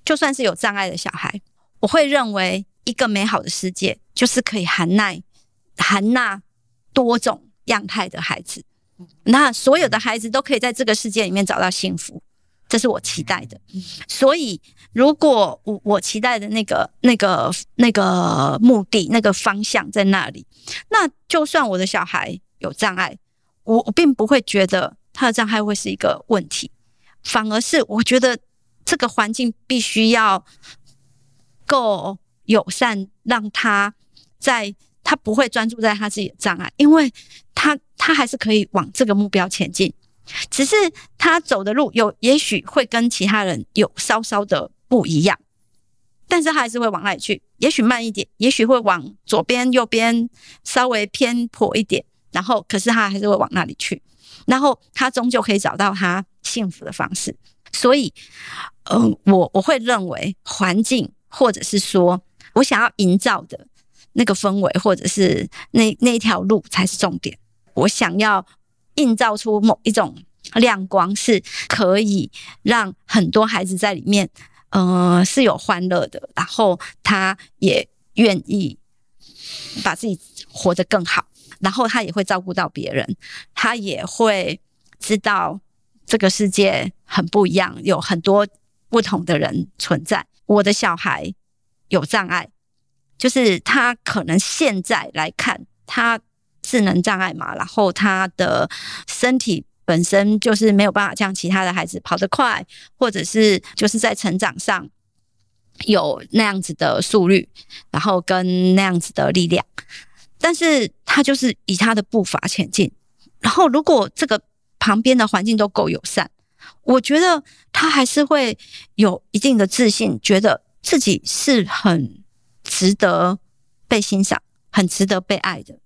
就算是有障碍的小孩，我会认为一个美好的世界就是可以含耐含纳多种样态的孩子，那所有的孩子都可以在这个世界里面找到幸福，这是我期待的。所以，如果我我期待的那个那个那个目的那个方向在那里，那就算我的小孩。有障碍，我我并不会觉得他的障碍会是一个问题，反而是我觉得这个环境必须要够友善，让他在他不会专注在他自己的障碍，因为他他还是可以往这个目标前进，只是他走的路有也许会跟其他人有稍稍的不一样，但是他还是会往那里去，也许慢一点，也许会往左边右边稍微偏颇一点。然后，可是他还是会往那里去，然后他终究可以找到他幸福的方式。所以，嗯、我我会认为环境，或者是说我想要营造的那个氛围，或者是那那一条路才是重点。我想要映照出某一种亮光，是可以让很多孩子在里面，呃，是有欢乐的，然后他也愿意把自己活得更好。然后他也会照顾到别人，他也会知道这个世界很不一样，有很多不同的人存在。我的小孩有障碍，就是他可能现在来看，他智能障碍嘛，然后他的身体本身就是没有办法像其他的孩子跑得快，或者是就是在成长上有那样子的速率，然后跟那样子的力量。但是他就是以他的步伐前进，然后如果这个旁边的环境都够友善，我觉得他还是会有一定的自信，觉得自己是很值得被欣赏、很值得被爱的。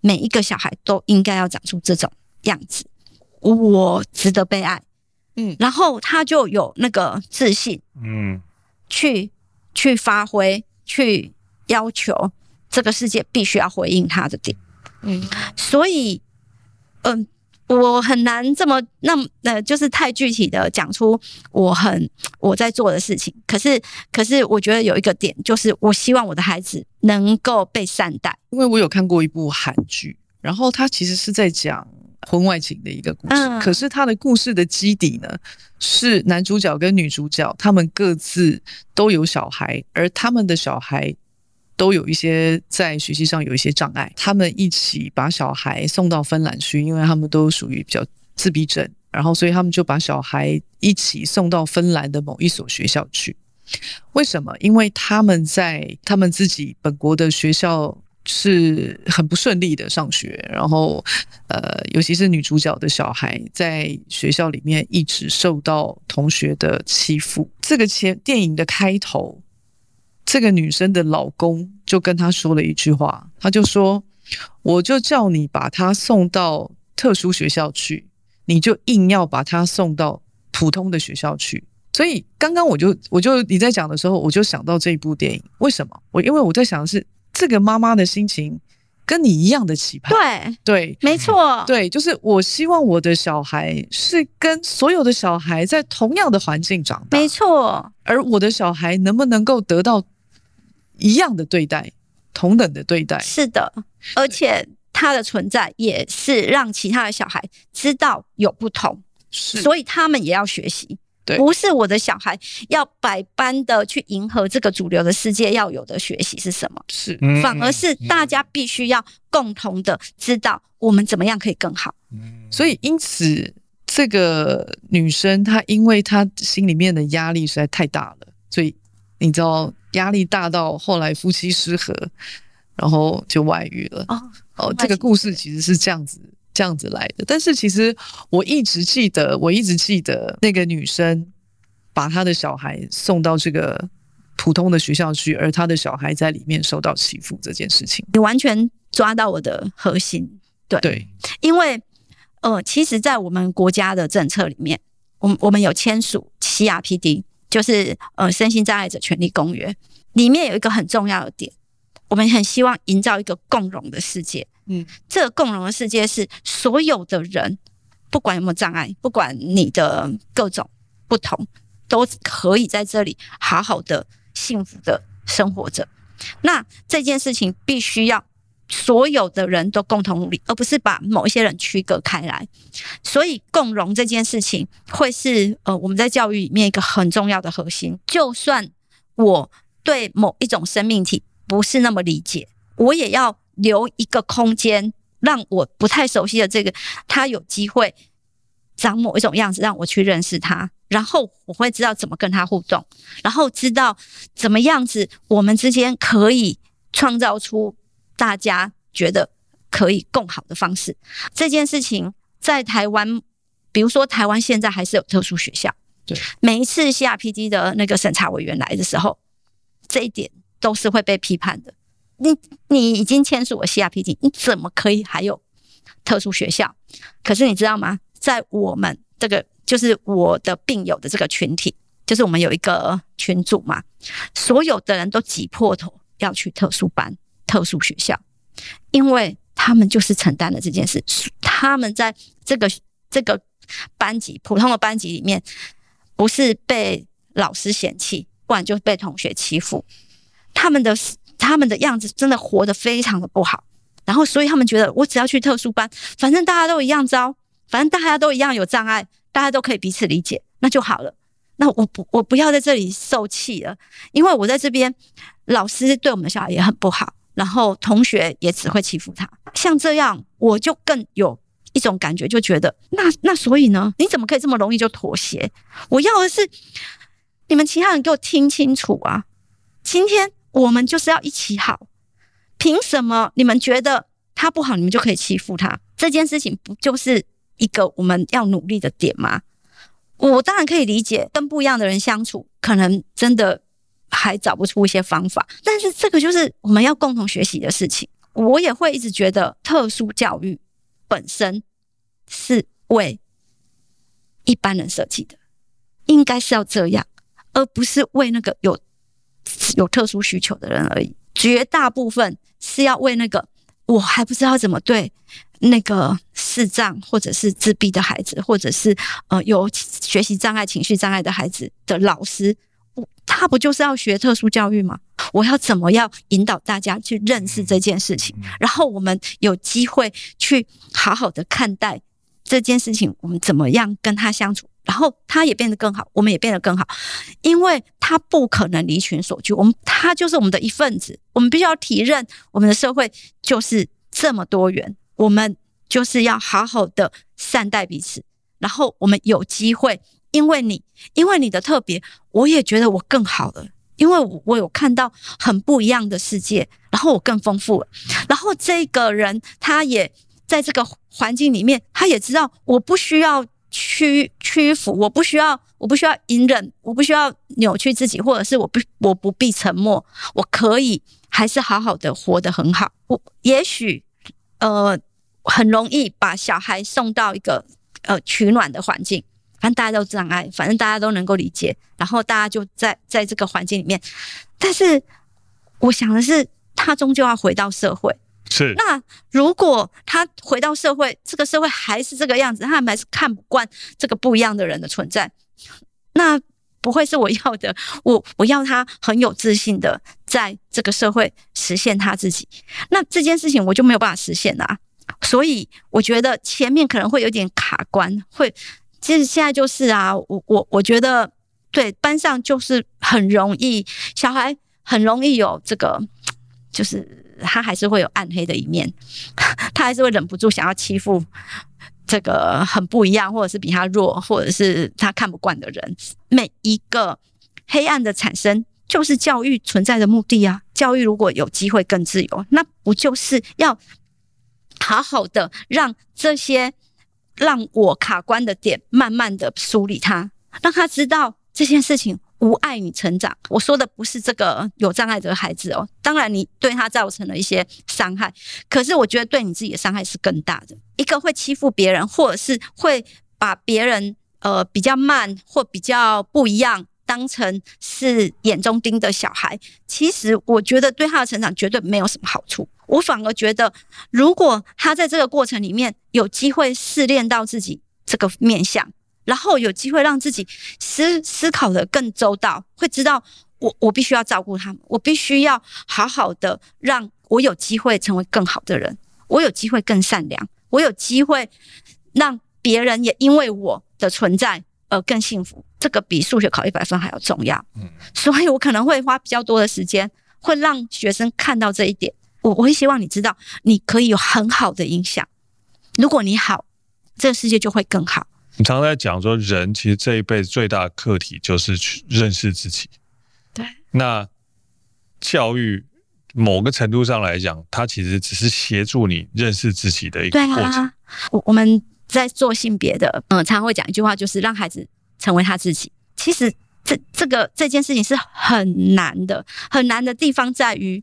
每一个小孩都应该要长出这种样子，我值得被爱，嗯，然后他就有那个自信，嗯，去去发挥，去要求。这个世界必须要回应他的点，嗯，所以，嗯、呃，我很难这么那么呃，就是太具体的讲出我很我在做的事情。可是，可是我觉得有一个点，就是我希望我的孩子能够被善待。因为我有看过一部韩剧，然后它其实是在讲婚外情的一个故事，嗯、可是他的故事的基底呢，是男主角跟女主角他们各自都有小孩，而他们的小孩。都有一些在学习上有一些障碍，他们一起把小孩送到芬兰去，因为他们都属于比较自闭症，然后所以他们就把小孩一起送到芬兰的某一所学校去。为什么？因为他们在他们自己本国的学校是很不顺利的上学，然后呃，尤其是女主角的小孩在学校里面一直受到同学的欺负。这个前电影的开头。这个女生的老公就跟她说了一句话，他就说：“我就叫你把她送到特殊学校去，你就硬要把她送到普通的学校去。”所以刚刚我就我就你在讲的时候，我就想到这一部电影。为什么？我因为我在想的是这个妈妈的心情跟你一样的期盼。对对，没错，对，就是我希望我的小孩是跟所有的小孩在同样的环境长大。没错，而我的小孩能不能够得到？一样的对待，同等的对待，是的，而且他的存在也是让其他的小孩知道有不同，是，所以他们也要学习，对，不是我的小孩要百般的去迎合这个主流的世界要有的学习是什么？是，反而是大家必须要共同的知道我们怎么样可以更好。所以因此这个女生她因为她心里面的压力实在太大了，所以你知道压力大到后来夫妻失和，然后就外遇了。哦哦，这个故事其实是这样子。这样子来的，但是其实我一直记得，我一直记得那个女生把她的小孩送到这个普通的学校去，而她的小孩在里面受到欺负这件事情，你完全抓到我的核心。对对，因为呃，其实，在我们国家的政策里面，我们我们有签署 CRPD，就是呃身心障碍者权利公约，里面有一个很重要的点，我们很希望营造一个共融的世界。嗯，这个共融的世界是所有的人，不管有没有障碍，不管你的各种不同，都可以在这里好好的幸福的生活着。那这件事情必须要所有的人都共同努力，而不是把某一些人区隔开来。所以，共融这件事情会是呃我们在教育里面一个很重要的核心。就算我对某一种生命体不是那么理解，我也要。留一个空间，让我不太熟悉的这个他有机会长某一种样子，让我去认识他，然后我会知道怎么跟他互动，然后知道怎么样子我们之间可以创造出大家觉得可以更好的方式。这件事情在台湾，比如说台湾现在还是有特殊学校，对，每一次 CRPD 的那个审查委员来的时候，这一点都是会被批判的。你你已经签署了 CRPD，你怎么可以还有特殊学校？可是你知道吗？在我们这个就是我的病友的这个群体，就是我们有一个群组嘛，所有的人都挤破头要去特殊班、特殊学校，因为他们就是承担了这件事。他们在这个这个班级、普通的班级里面，不是被老师嫌弃，不然就被同学欺负，他们的。他们的样子真的活得非常的不好，然后所以他们觉得我只要去特殊班，反正大家都一样糟，反正大家都一样有障碍，大家都可以彼此理解，那就好了。那我不我不要在这里受气了，因为我在这边，老师对我们的小孩也很不好，然后同学也只会欺负他。像这样，我就更有一种感觉，就觉得那那所以呢，你怎么可以这么容易就妥协？我要的是你们其他人给我听清楚啊，今天。我们就是要一起好，凭什么你们觉得他不好，你们就可以欺负他？这件事情不就是一个我们要努力的点吗？我当然可以理解，跟不一样的人相处，可能真的还找不出一些方法，但是这个就是我们要共同学习的事情。我也会一直觉得，特殊教育本身是为一般人设计的，应该是要这样，而不是为那个有。有特殊需求的人而已，绝大部分是要为那个我还不知道怎么对那个视障或者是自闭的孩子，或者是呃有学习障碍、情绪障碍的孩子的老师，他不就是要学特殊教育吗？我要怎么样引导大家去认识这件事情，然后我们有机会去好好的看待这件事情，我们怎么样跟他相处？然后他也变得更好，我们也变得更好，因为他不可能离群所居，我们他就是我们的一份子，我们必须要体认我们的社会就是这么多元，我们就是要好好的善待彼此，然后我们有机会，因为你因为你的特别，我也觉得我更好了，因为我我有看到很不一样的世界，然后我更丰富了，然后这个人他也在这个环境里面，他也知道我不需要。屈屈服，我不需要，我不需要隐忍，我不需要扭曲自己，或者是我不我不必沉默，我可以还是好好的活得很好。我也许呃很容易把小孩送到一个呃取暖的环境，反正大家都障碍，反正大家都能够理解，然后大家就在在这个环境里面。但是我想的是，他终究要回到社会。是。那如果他回到社会，这个社会还是这个样子，他们还是看不惯这个不一样的人的存在，那不会是我要的。我我要他很有自信的在这个社会实现他自己。那这件事情我就没有办法实现啊。所以我觉得前面可能会有点卡关，会其实现在就是啊，我我我觉得对班上就是很容易，小孩很容易有这个，就是他还是会有暗黑的一面，他还是会忍不住想要欺负这个很不一样，或者是比他弱，或者是他看不惯的人。每一个黑暗的产生，就是教育存在的目的啊！教育如果有机会更自由，那不就是要好好的让这些让我卡关的点，慢慢的梳理他，让他知道这件事情无碍你成长。我说的不是这个有障碍的孩子哦，当然你对他造成了一些伤害，可是我觉得对你自己的伤害是更大的。一个会欺负别人，或者是会把别人呃比较慢或比较不一样。当成是眼中钉的小孩，其实我觉得对他的成长绝对没有什么好处。我反而觉得，如果他在这个过程里面有机会试炼到自己这个面相，然后有机会让自己思思考得更周到，会知道我我必须要照顾他们，我必须要好好的让我有机会成为更好的人，我有机会更善良，我有机会让别人也因为我的存在而更幸福。这个比数学考一百分还要重要，嗯，所以我可能会花比较多的时间，会让学生看到这一点。我我会希望你知道，你可以有很好的影响。如果你好，这个世界就会更好。你常常在讲说，人其实这一辈子最大的课题就是去认识自己。对，那教育某个程度上来讲，它其实只是协助你认识自己的一个过程。对啊，我我们在做性别的，嗯，常常会讲一句话，就是让孩子。成为他自己，其实这这个这件事情是很难的，很难的地方在于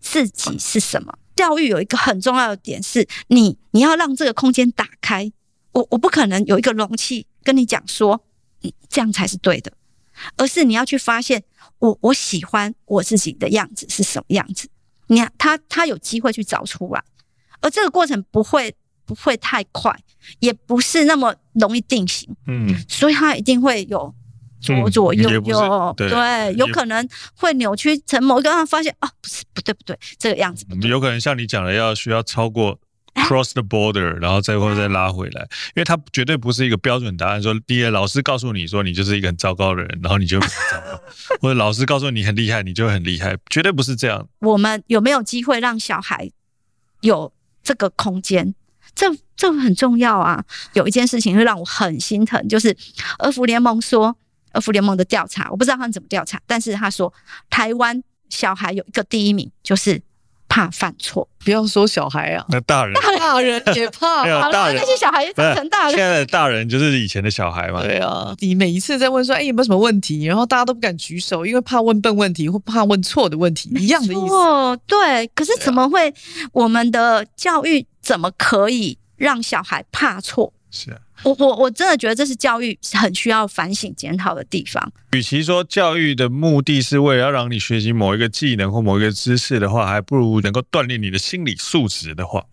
自己是什么。教育有一个很重要的点是你，你要让这个空间打开。我我不可能有一个容器跟你讲说，嗯这样才是对的，而是你要去发现我我喜欢我自己的样子是什么样子。你看他他有机会去找出来，而这个过程不会。不会太快，也不是那么容易定型，嗯，所以他一定会有左左右右，嗯、对，对，有可能会扭曲成某一个，发现啊，不是，不对，不对，这个样子，有可能像你讲的，要需要超过 cross the border，然后再或再拉回来，因为他绝对不是一个标准答案。说第一，老师告诉你说你就是一个很糟糕的人，然后你就很糟糕，或者老师告诉你很厉害，你就很厉害，绝对不是这样。我们有没有机会让小孩有这个空间？这这很重要啊！有一件事情会让我很心疼，就是俄福联盟说，俄福联盟的调查，我不知道他们怎么调查，但是他说台湾小孩有一个第一名，就是怕犯错。不要说小孩啊，那大人，大人也怕。好了那些小孩也长成大人。现在的大人就是以前的小孩嘛。对啊，你每一次在问说，哎，有没有什么问题？然后大家都不敢举手，因为怕问笨问题或怕问错的问题，一样的意思。哦，对。可是怎么会？我们的教育。怎么可以让小孩怕错？是啊，我我我真的觉得这是教育很需要反省检讨的地方。与其说教育的目的是为了要让你学习某一个技能或某一个知识的话，还不如能够锻炼你的心理素质的话。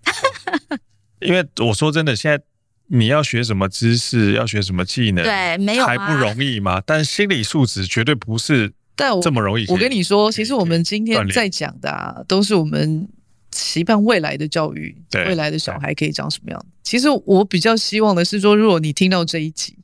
因为我说真的，现在你要学什么知识，要学什么技能，对，没有还不容易吗？但心理素质绝对不是，但这么容易我。我跟你说，其实我们今天在讲的啊，都是我们。期盼未来的教育，未来的小孩可以长什么样？其实我比较希望的是说，如果你听到这一集，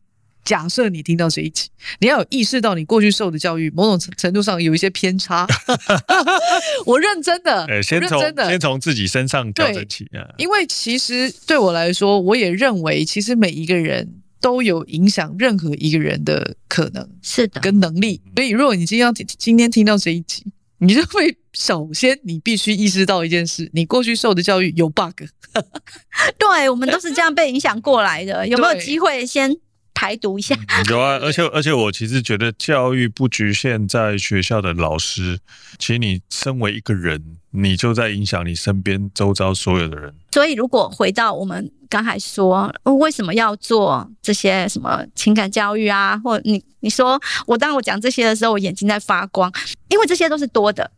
假设你听到这一集，你要有意识到你过去受的教育某种程度上有一些偏差。我认真的，先从先从自己身上调整起啊。因为其实对我来说，我也认为，其实每一个人都有影响任何一个人的可能，是的，跟能力。所以，如果你今天要今天听到这一集。你就会首先，你必须意识到一件事：你过去受的教育有 bug。对，我们都是这样被影响过来的。有没有机会先排毒一下？有啊，而且而且我其实觉得教育不局限在学校的老师，其实你身为一个人，你就在影响你身边周遭所有的人。所以，如果回到我们刚才说，为什么要做这些什么情感教育啊？或你你说我当我讲这些的时候，我眼睛在发光，因为这些都是多的，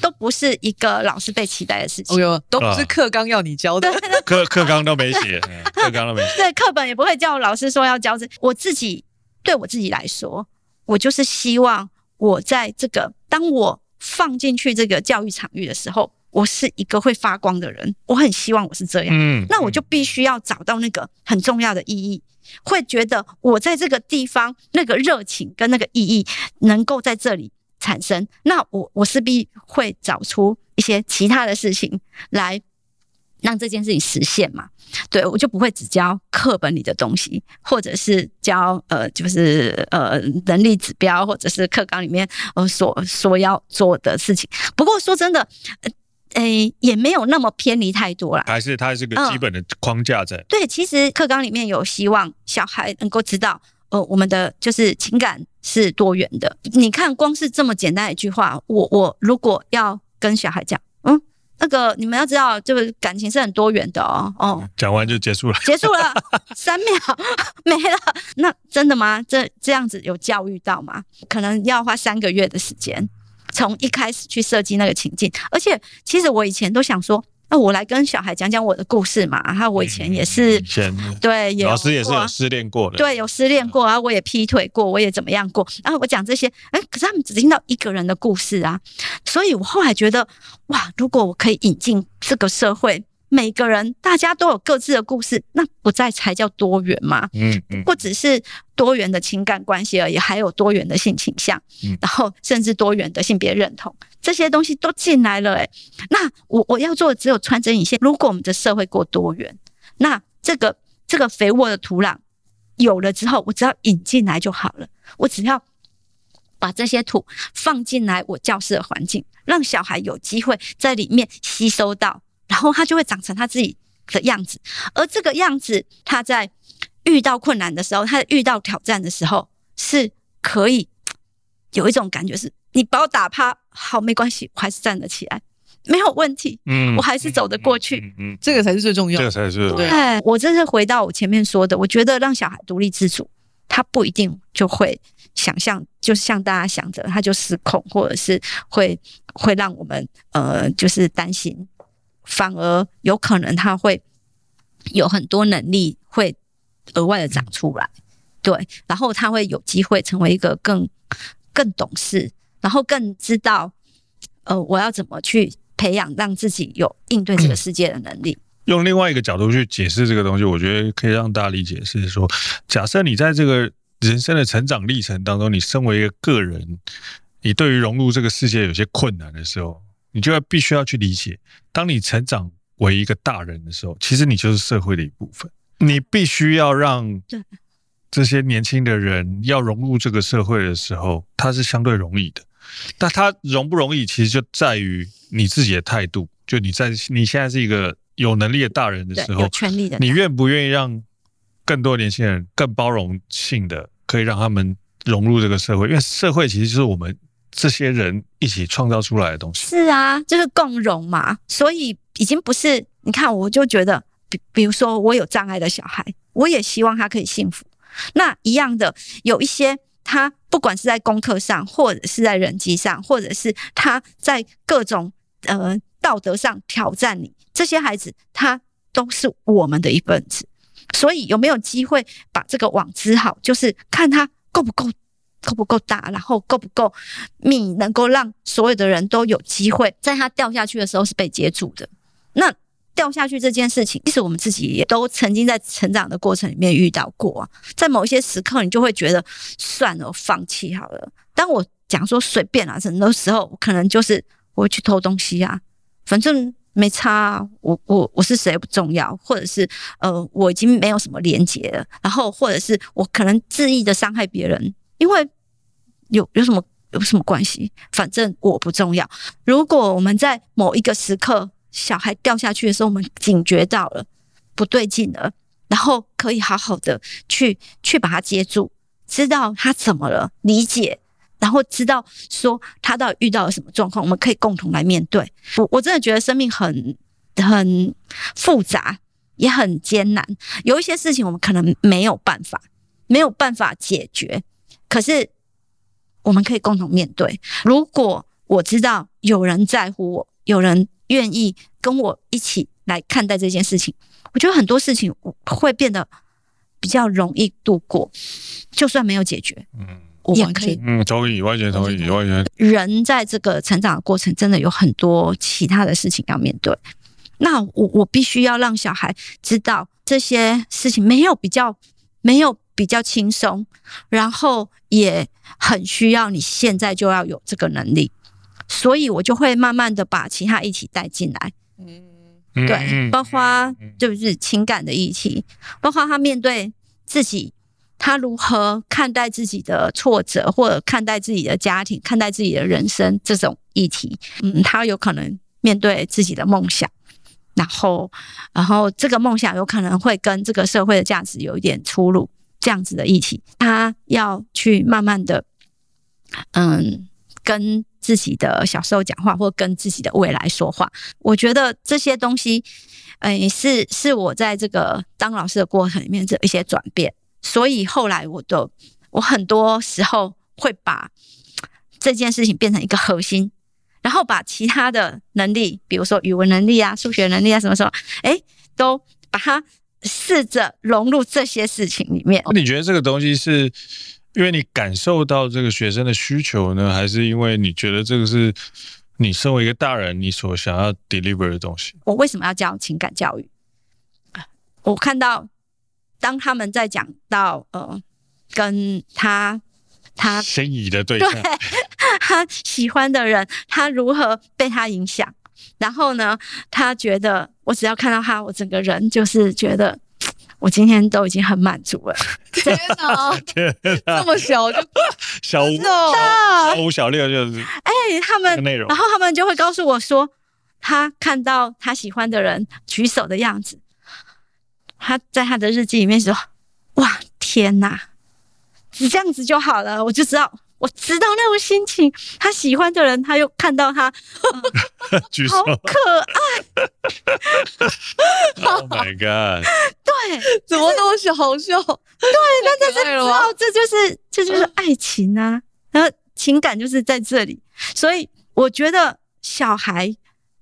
都不是一个老师被期待的事情。哦哟，都不是课纲要你教的，课课纲都没写，课纲都没写。对，课本也不会叫老师说要教这。我自己对我自己来说，我就是希望我在这个当我放进去这个教育场域的时候，我是一个会发光的人，我很希望我是这样。嗯，那我就必须要找到那个很重要的意义，会觉得我在这个地方那个热情跟那个意义能够在这里产生，那我我势必会找出一些其他的事情来。让这件事情实现嘛？对，我就不会只教课本里的东西，或者是教呃，就是呃能力指标，或者是课纲里面呃所所要做的事情。不过说真的，呃，也没有那么偏离太多啦，还是它是个基本的框架在。嗯、对，其实课纲里面有希望小孩能够知道，呃，我们的就是情感是多元的。你看，光是这么简单一句话，我我如果要跟小孩讲，嗯。那个你们要知道，就是感情是很多元的哦。哦，讲完就结束了，结束了，三秒没了。那真的吗？这这样子有教育到吗？可能要花三个月的时间，从一开始去设计那个情境。而且，其实我以前都想说。那我来跟小孩讲讲我的故事嘛。然后我以前也是，嗯、对，老师也是有失恋过的，对，有失恋过啊，我也劈腿过，我也怎么样过。然后我讲这些，哎，可是他们只听到一个人的故事啊。所以我后来觉得，哇，如果我可以引进这个社会。每个人大家都有各自的故事，那不再才叫多元吗？嗯嗯，不只是多元的情感关系而已，还有多元的性倾向，嗯，然后甚至多元的性别认同，这些东西都进来了。诶，那我我要做的只有穿针引线。如果我们的社会够多元，那这个这个肥沃的土壤有了之后，我只要引进来就好了。我只要把这些土放进来我教室的环境，让小孩有机会在里面吸收到。然后他就会长成他自己的样子，而这个样子，他在遇到困难的时候，他遇到挑战的时候，是可以有一种感觉是：你把我打趴，好，没关系，我还是站得起来，没有问题，嗯，我还是走得过去，嗯，嗯，嗯，这个才是最重要的，这个才是对。我这是回到我前面说的，我觉得让小孩独立自主，他不一定就会想象，就是像大家想着他就失控，或者是会会让我们呃，就是担心。反而有可能他会有很多能力会额外的长出来，对，然后他会有机会成为一个更更懂事，然后更知道呃我要怎么去培养让自己有应对这个世界的能力。用另外一个角度去解释这个东西，我觉得可以让大家理解是说，假设你在这个人生的成长历程当中，你身为一个个人，你对于融入这个世界有些困难的时候。你就要必须要去理解，当你成长为一个大人的时候，其实你就是社会的一部分。你必须要让这些年轻的人要融入这个社会的时候，它是相对容易的。但它容不容易，其实就在于你自己的态度。就你在你现在是一个有能力的大人的时候，有权利的，你愿不愿意让更多年轻人更包容性的，可以让他们融入这个社会？因为社会其实就是我们。这些人一起创造出来的东西是啊，就是共融嘛。所以已经不是你看，我就觉得，比比如说我有障碍的小孩，我也希望他可以幸福。那一样的，有一些他不管是在功课上，或者是在人际上，或者是他在各种呃道德上挑战你，这些孩子他都是我们的一份子。所以有没有机会把这个网织好，就是看他够不够。够不够大，然后够不够密，能够让所有的人都有机会，在他掉下去的时候是被接住的。那掉下去这件事情，其实我们自己也都曾经在成长的过程里面遇到过啊。在某一些时刻，你就会觉得算了，放弃好了。当我讲说随便啊，很多时候可能就是我会去偷东西啊，反正没差啊。我我我是谁不重要，或者是呃我已经没有什么连结了，然后或者是我可能恣意的伤害别人。因为有有什么有什么关系？反正我不重要。如果我们在某一个时刻小孩掉下去的时候，我们警觉到了不对劲了，然后可以好好的去去把他接住，知道他怎么了，理解，然后知道说他到底遇到了什么状况，我们可以共同来面对。我我真的觉得生命很很复杂，也很艰难。有一些事情我们可能没有办法，没有办法解决。可是，我们可以共同面对。如果我知道有人在乎我，有人愿意跟我一起来看待这件事情，我觉得很多事情会变得比较容易度过。就算没有解决，嗯，我也可以嗯同意，完全同意，完全。人在这个成长的过程，真的有很多其他的事情要面对。那我我必须要让小孩知道这些事情没有比较，没有比较轻松，然后也很需要你现在就要有这个能力。所以我就会慢慢的把其他议题带进来。嗯，对，包括就是情感的议题，包括他面对自己。他如何看待自己的挫折，或者看待自己的家庭，看待自己的人生这种议题？嗯，他有可能面对自己的梦想，然后，然后这个梦想有可能会跟这个社会的价值有一点出入，这样子的议题，他要去慢慢的，嗯，跟自己的小时候讲话，或跟自己的未来说话。我觉得这些东西，诶，是是我在这个当老师的过程里面这一些转变。所以后来我都，我很多时候会把这件事情变成一个核心，然后把其他的能力，比如说语文能力啊、数学能力啊，什么什么，哎，都把它试着融入这些事情里面。那你觉得这个东西是因为你感受到这个学生的需求呢，还是因为你觉得这个是你身为一个大人你所想要 deliver 的东西？我为什么要教情感教育？我看到。当他们在讲到呃，跟他他心仪的对象，对 他喜欢的人，他如何被他影响？然后呢，他觉得我只要看到他，我整个人就是觉得我今天都已经很满足了。天哪，天哪，这么小就小五大小五小六就是哎、欸，他们内容，然后他们就会告诉我说，他看到他喜欢的人举手的样子。他在他的日记里面说：“哇，天哪，只这样子就好了，我就知道，我知道那种心情。他喜欢的人，他又看到他，好可爱。Oh my god！对，怎么那么小好笑？对，那就是这就是这就是爱情啊，然后情感就是在这里。所以我觉得小孩。”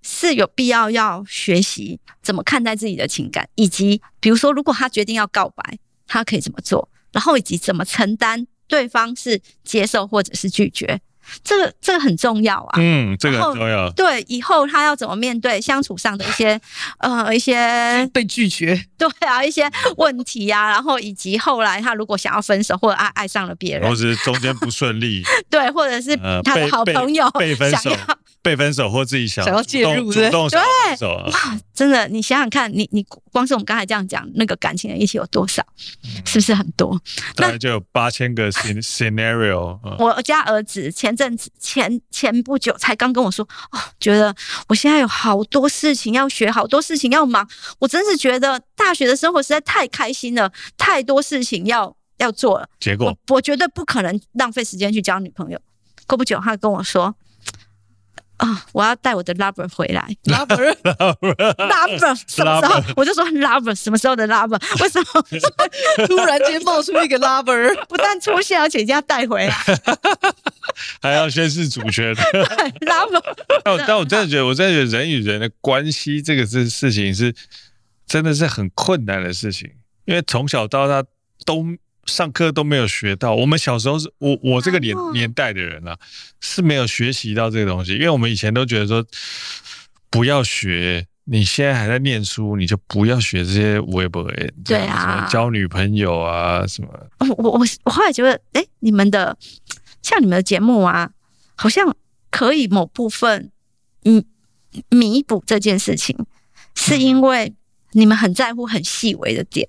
是有必要要学习怎么看待自己的情感，以及比如说，如果他决定要告白，他可以怎么做，然后以及怎么承担对方是接受或者是拒绝。这个这个很重要啊，嗯，这个很重要。对，以后他要怎么面对相处上的一些呃一些 被拒绝，对啊，一些问题啊，然后以及后来他如果想要分手或者爱爱上了别人，或者是中间不顺利，对，或者是他的好朋友、呃、被，被，分手，被分手或自己想想要介入，主动想分手啊，哇，真的，你想想看，你你光是我们刚才这样讲那个感情的议题有多少，是不是很多？大概就有八千个 scenario。我家儿子前。阵子前前不久才刚跟我说，哦，觉得我现在有好多事情要学，好多事情要忙。我真是觉得大学的生活实在太开心了，太多事情要要做了。结果我，我绝对不可能浪费时间去交女朋友。过不久，他跟我说。啊、哦！我要带我的 lover 回来，lover，lover，什么时候？我就说 lover，什么时候的 lover？为什么 突然间冒出一个 lover？不但出现，而且一定要带回来，还要宣示主权。lover，但我但我真的觉得，我真的觉得人与人的关系这个事事情是真的是很困难的事情，因为从小到大都。上课都没有学到，我们小时候是我我这个年年代的人啊，是没有学习到这个东西，因为我们以前都觉得说不要学，你现在还在念书，你就不要学这些微博，对啊，交女朋友啊什么。我我我后来觉得，哎，你们的像你们的节目啊，好像可以某部分嗯弥补这件事情，是因为你们很在乎很细微的点，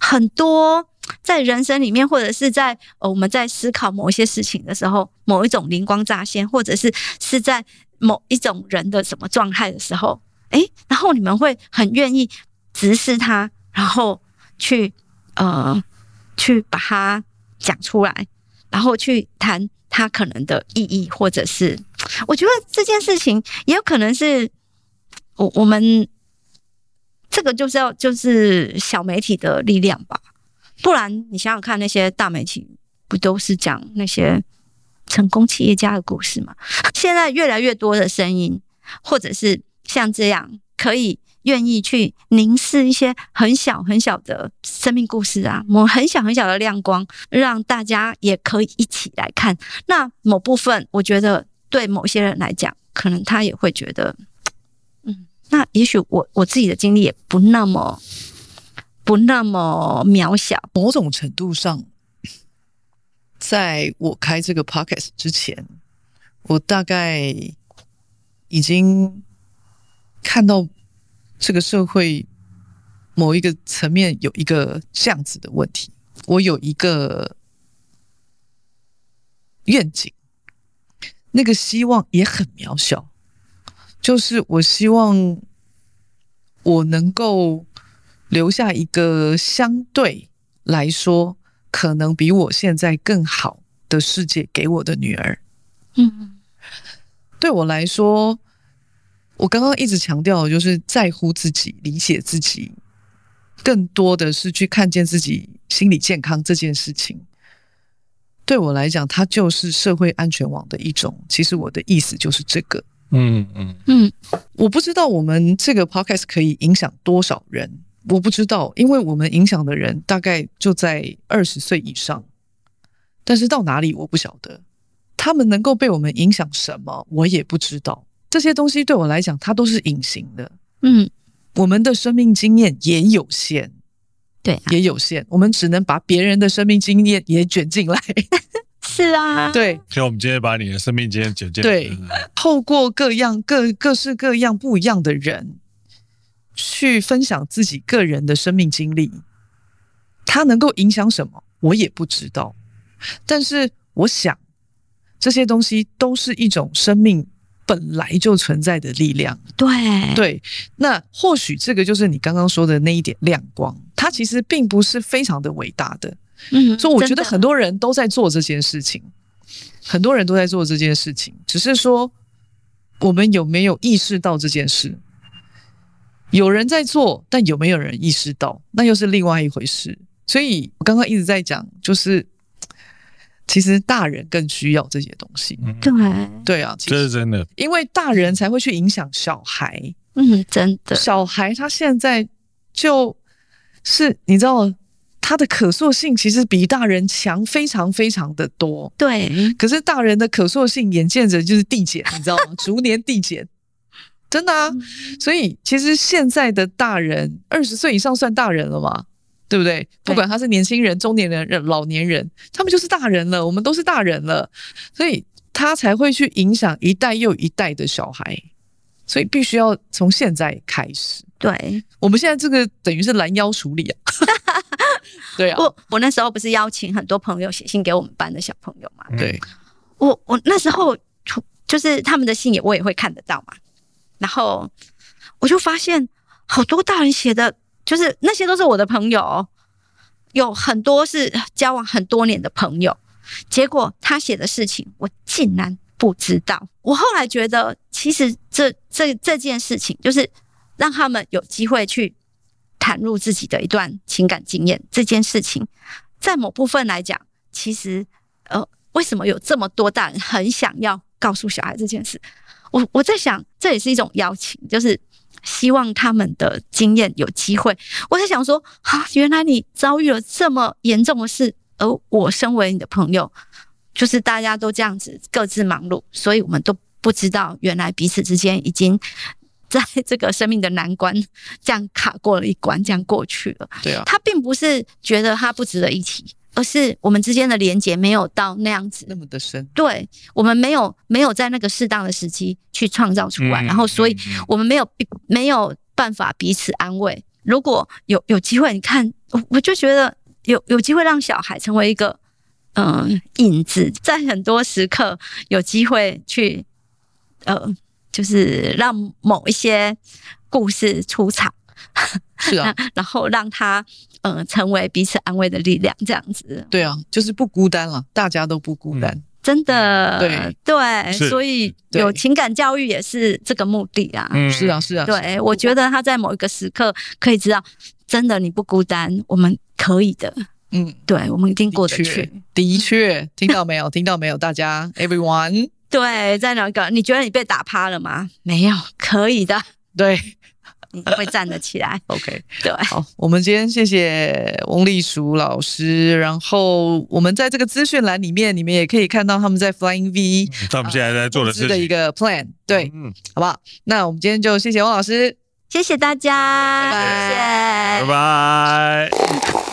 很多。在人生里面，或者是在呃我们在思考某一些事情的时候，某一种灵光乍现，或者是是在某一种人的什么状态的时候，哎，然后你们会很愿意直视他，然后去呃去把它讲出来，然后去谈他可能的意义，或者是我觉得这件事情也有可能是我我们这个就是要就是小媒体的力量吧。不然，你想想看，那些大媒体不都是讲那些成功企业家的故事吗？现在越来越多的声音，或者是像这样可以愿意去凝视一些很小很小的生命故事啊，某很小很小的亮光，让大家也可以一起来看。那某部分，我觉得对某些人来讲，可能他也会觉得，嗯，那也许我我自己的经历也不那么不那么渺小。某种程度上，在我开这个 podcast 之前，我大概已经看到。这个社会某一个层面有一个这样子的问题，我有一个愿景，那个希望也很渺小，就是我希望我能够留下一个相对来说可能比我现在更好的世界给我的女儿。嗯，对我来说。我刚刚一直强调的，就是在乎自己、理解自己，更多的是去看见自己心理健康这件事情。对我来讲，它就是社会安全网的一种。其实我的意思就是这个。嗯嗯嗯，我不知道我们这个 podcast 可以影响多少人，我不知道，因为我们影响的人大概就在二十岁以上，但是到哪里我不晓得。他们能够被我们影响什么，我也不知道。这些东西对我来讲，它都是隐形的。嗯，我们的生命经验也有限，对啊，也有限。我们只能把别人的生命经验也卷进来。是啊，对。所以，我们今天把你的生命经验卷进来。对，透过各样各各式各样不一样的人去分享自己个人的生命经历，它能够影响什么，我也不知道。但是，我想这些东西都是一种生命。本来就存在的力量，对对，那或许这个就是你刚刚说的那一点亮光，它其实并不是非常的伟大的，嗯，所以我觉得很多人都在做这件事情，很多人都在做这件事情，只是说我们有没有意识到这件事？有人在做，但有没有人意识到，那又是另外一回事。所以我刚刚一直在讲，就是。其实大人更需要这些东西，对。对啊，这是真的，因为大人才会去影响小孩，嗯，真的，小孩他现在就是你知道，他的可塑性其实比大人强非常非常的多，对，可是大人的可塑性眼见着就是递减，你知道吗？逐年递减，真的啊，所以其实现在的大人二十岁以上算大人了嘛？对不对？不管他是年轻人、中年人、老年人，他们就是大人了。我们都是大人了，所以他才会去影响一代又一代的小孩。所以必须要从现在开始。对，我们现在这个等于是拦腰处理啊。对啊，我我那时候不是邀请很多朋友写信给我们班的小朋友嘛？对，我我那时候就是他们的信也我也会看得到嘛。然后我就发现好多大人写的。就是那些都是我的朋友，有很多是交往很多年的朋友，结果他写的事情我竟然不知道。我后来觉得，其实这这这件事情，就是让他们有机会去袒露自己的一段情感经验。这件事情，在某部分来讲，其实呃，为什么有这么多大人很想要告诉小孩这件事？我我在想，这也是一种邀请，就是。希望他们的经验有机会。我在想说，啊，原来你遭遇了这么严重的事，而我身为你的朋友，就是大家都这样子各自忙碌，所以我们都不知道，原来彼此之间已经 在这个生命的难关这样卡过了一关，这样过去了。对啊，他并不是觉得他不值得一提。而是我们之间的连结没有到那样子那么的深，对，我们没有没有在那个适当的时期去创造出来，嗯、然后所以我们没有没有办法彼此安慰。如果有有机会，你看，我我就觉得有有机会让小孩成为一个嗯、呃、影子，在很多时刻有机会去呃，就是让某一些故事出场。是啊，然后让他嗯、呃、成为彼此安慰的力量，这样子。对啊，就是不孤单了，大家都不孤单，嗯、真的。对对，所以有情感教育也是这个目的啊。嗯，是啊，是啊。对，我觉得他在某一个时刻可以知道，真的你不孤单，我们可以的。嗯，对，我们一定过得去。的确，听到没有？听到没有？大家，everyone。对，在哪个？你觉得你被打趴了吗？没有，可以的。对。你会站得起来。OK，对，好，我们今天谢谢翁丽淑老师，然后我们在这个资讯栏里面，你们也可以看到他们在 Flying V，他们现在在做的是的一个 plan，对，嗯，好不好？那我们今天就谢谢翁老师，谢谢大家，拜拜谢谢，拜拜。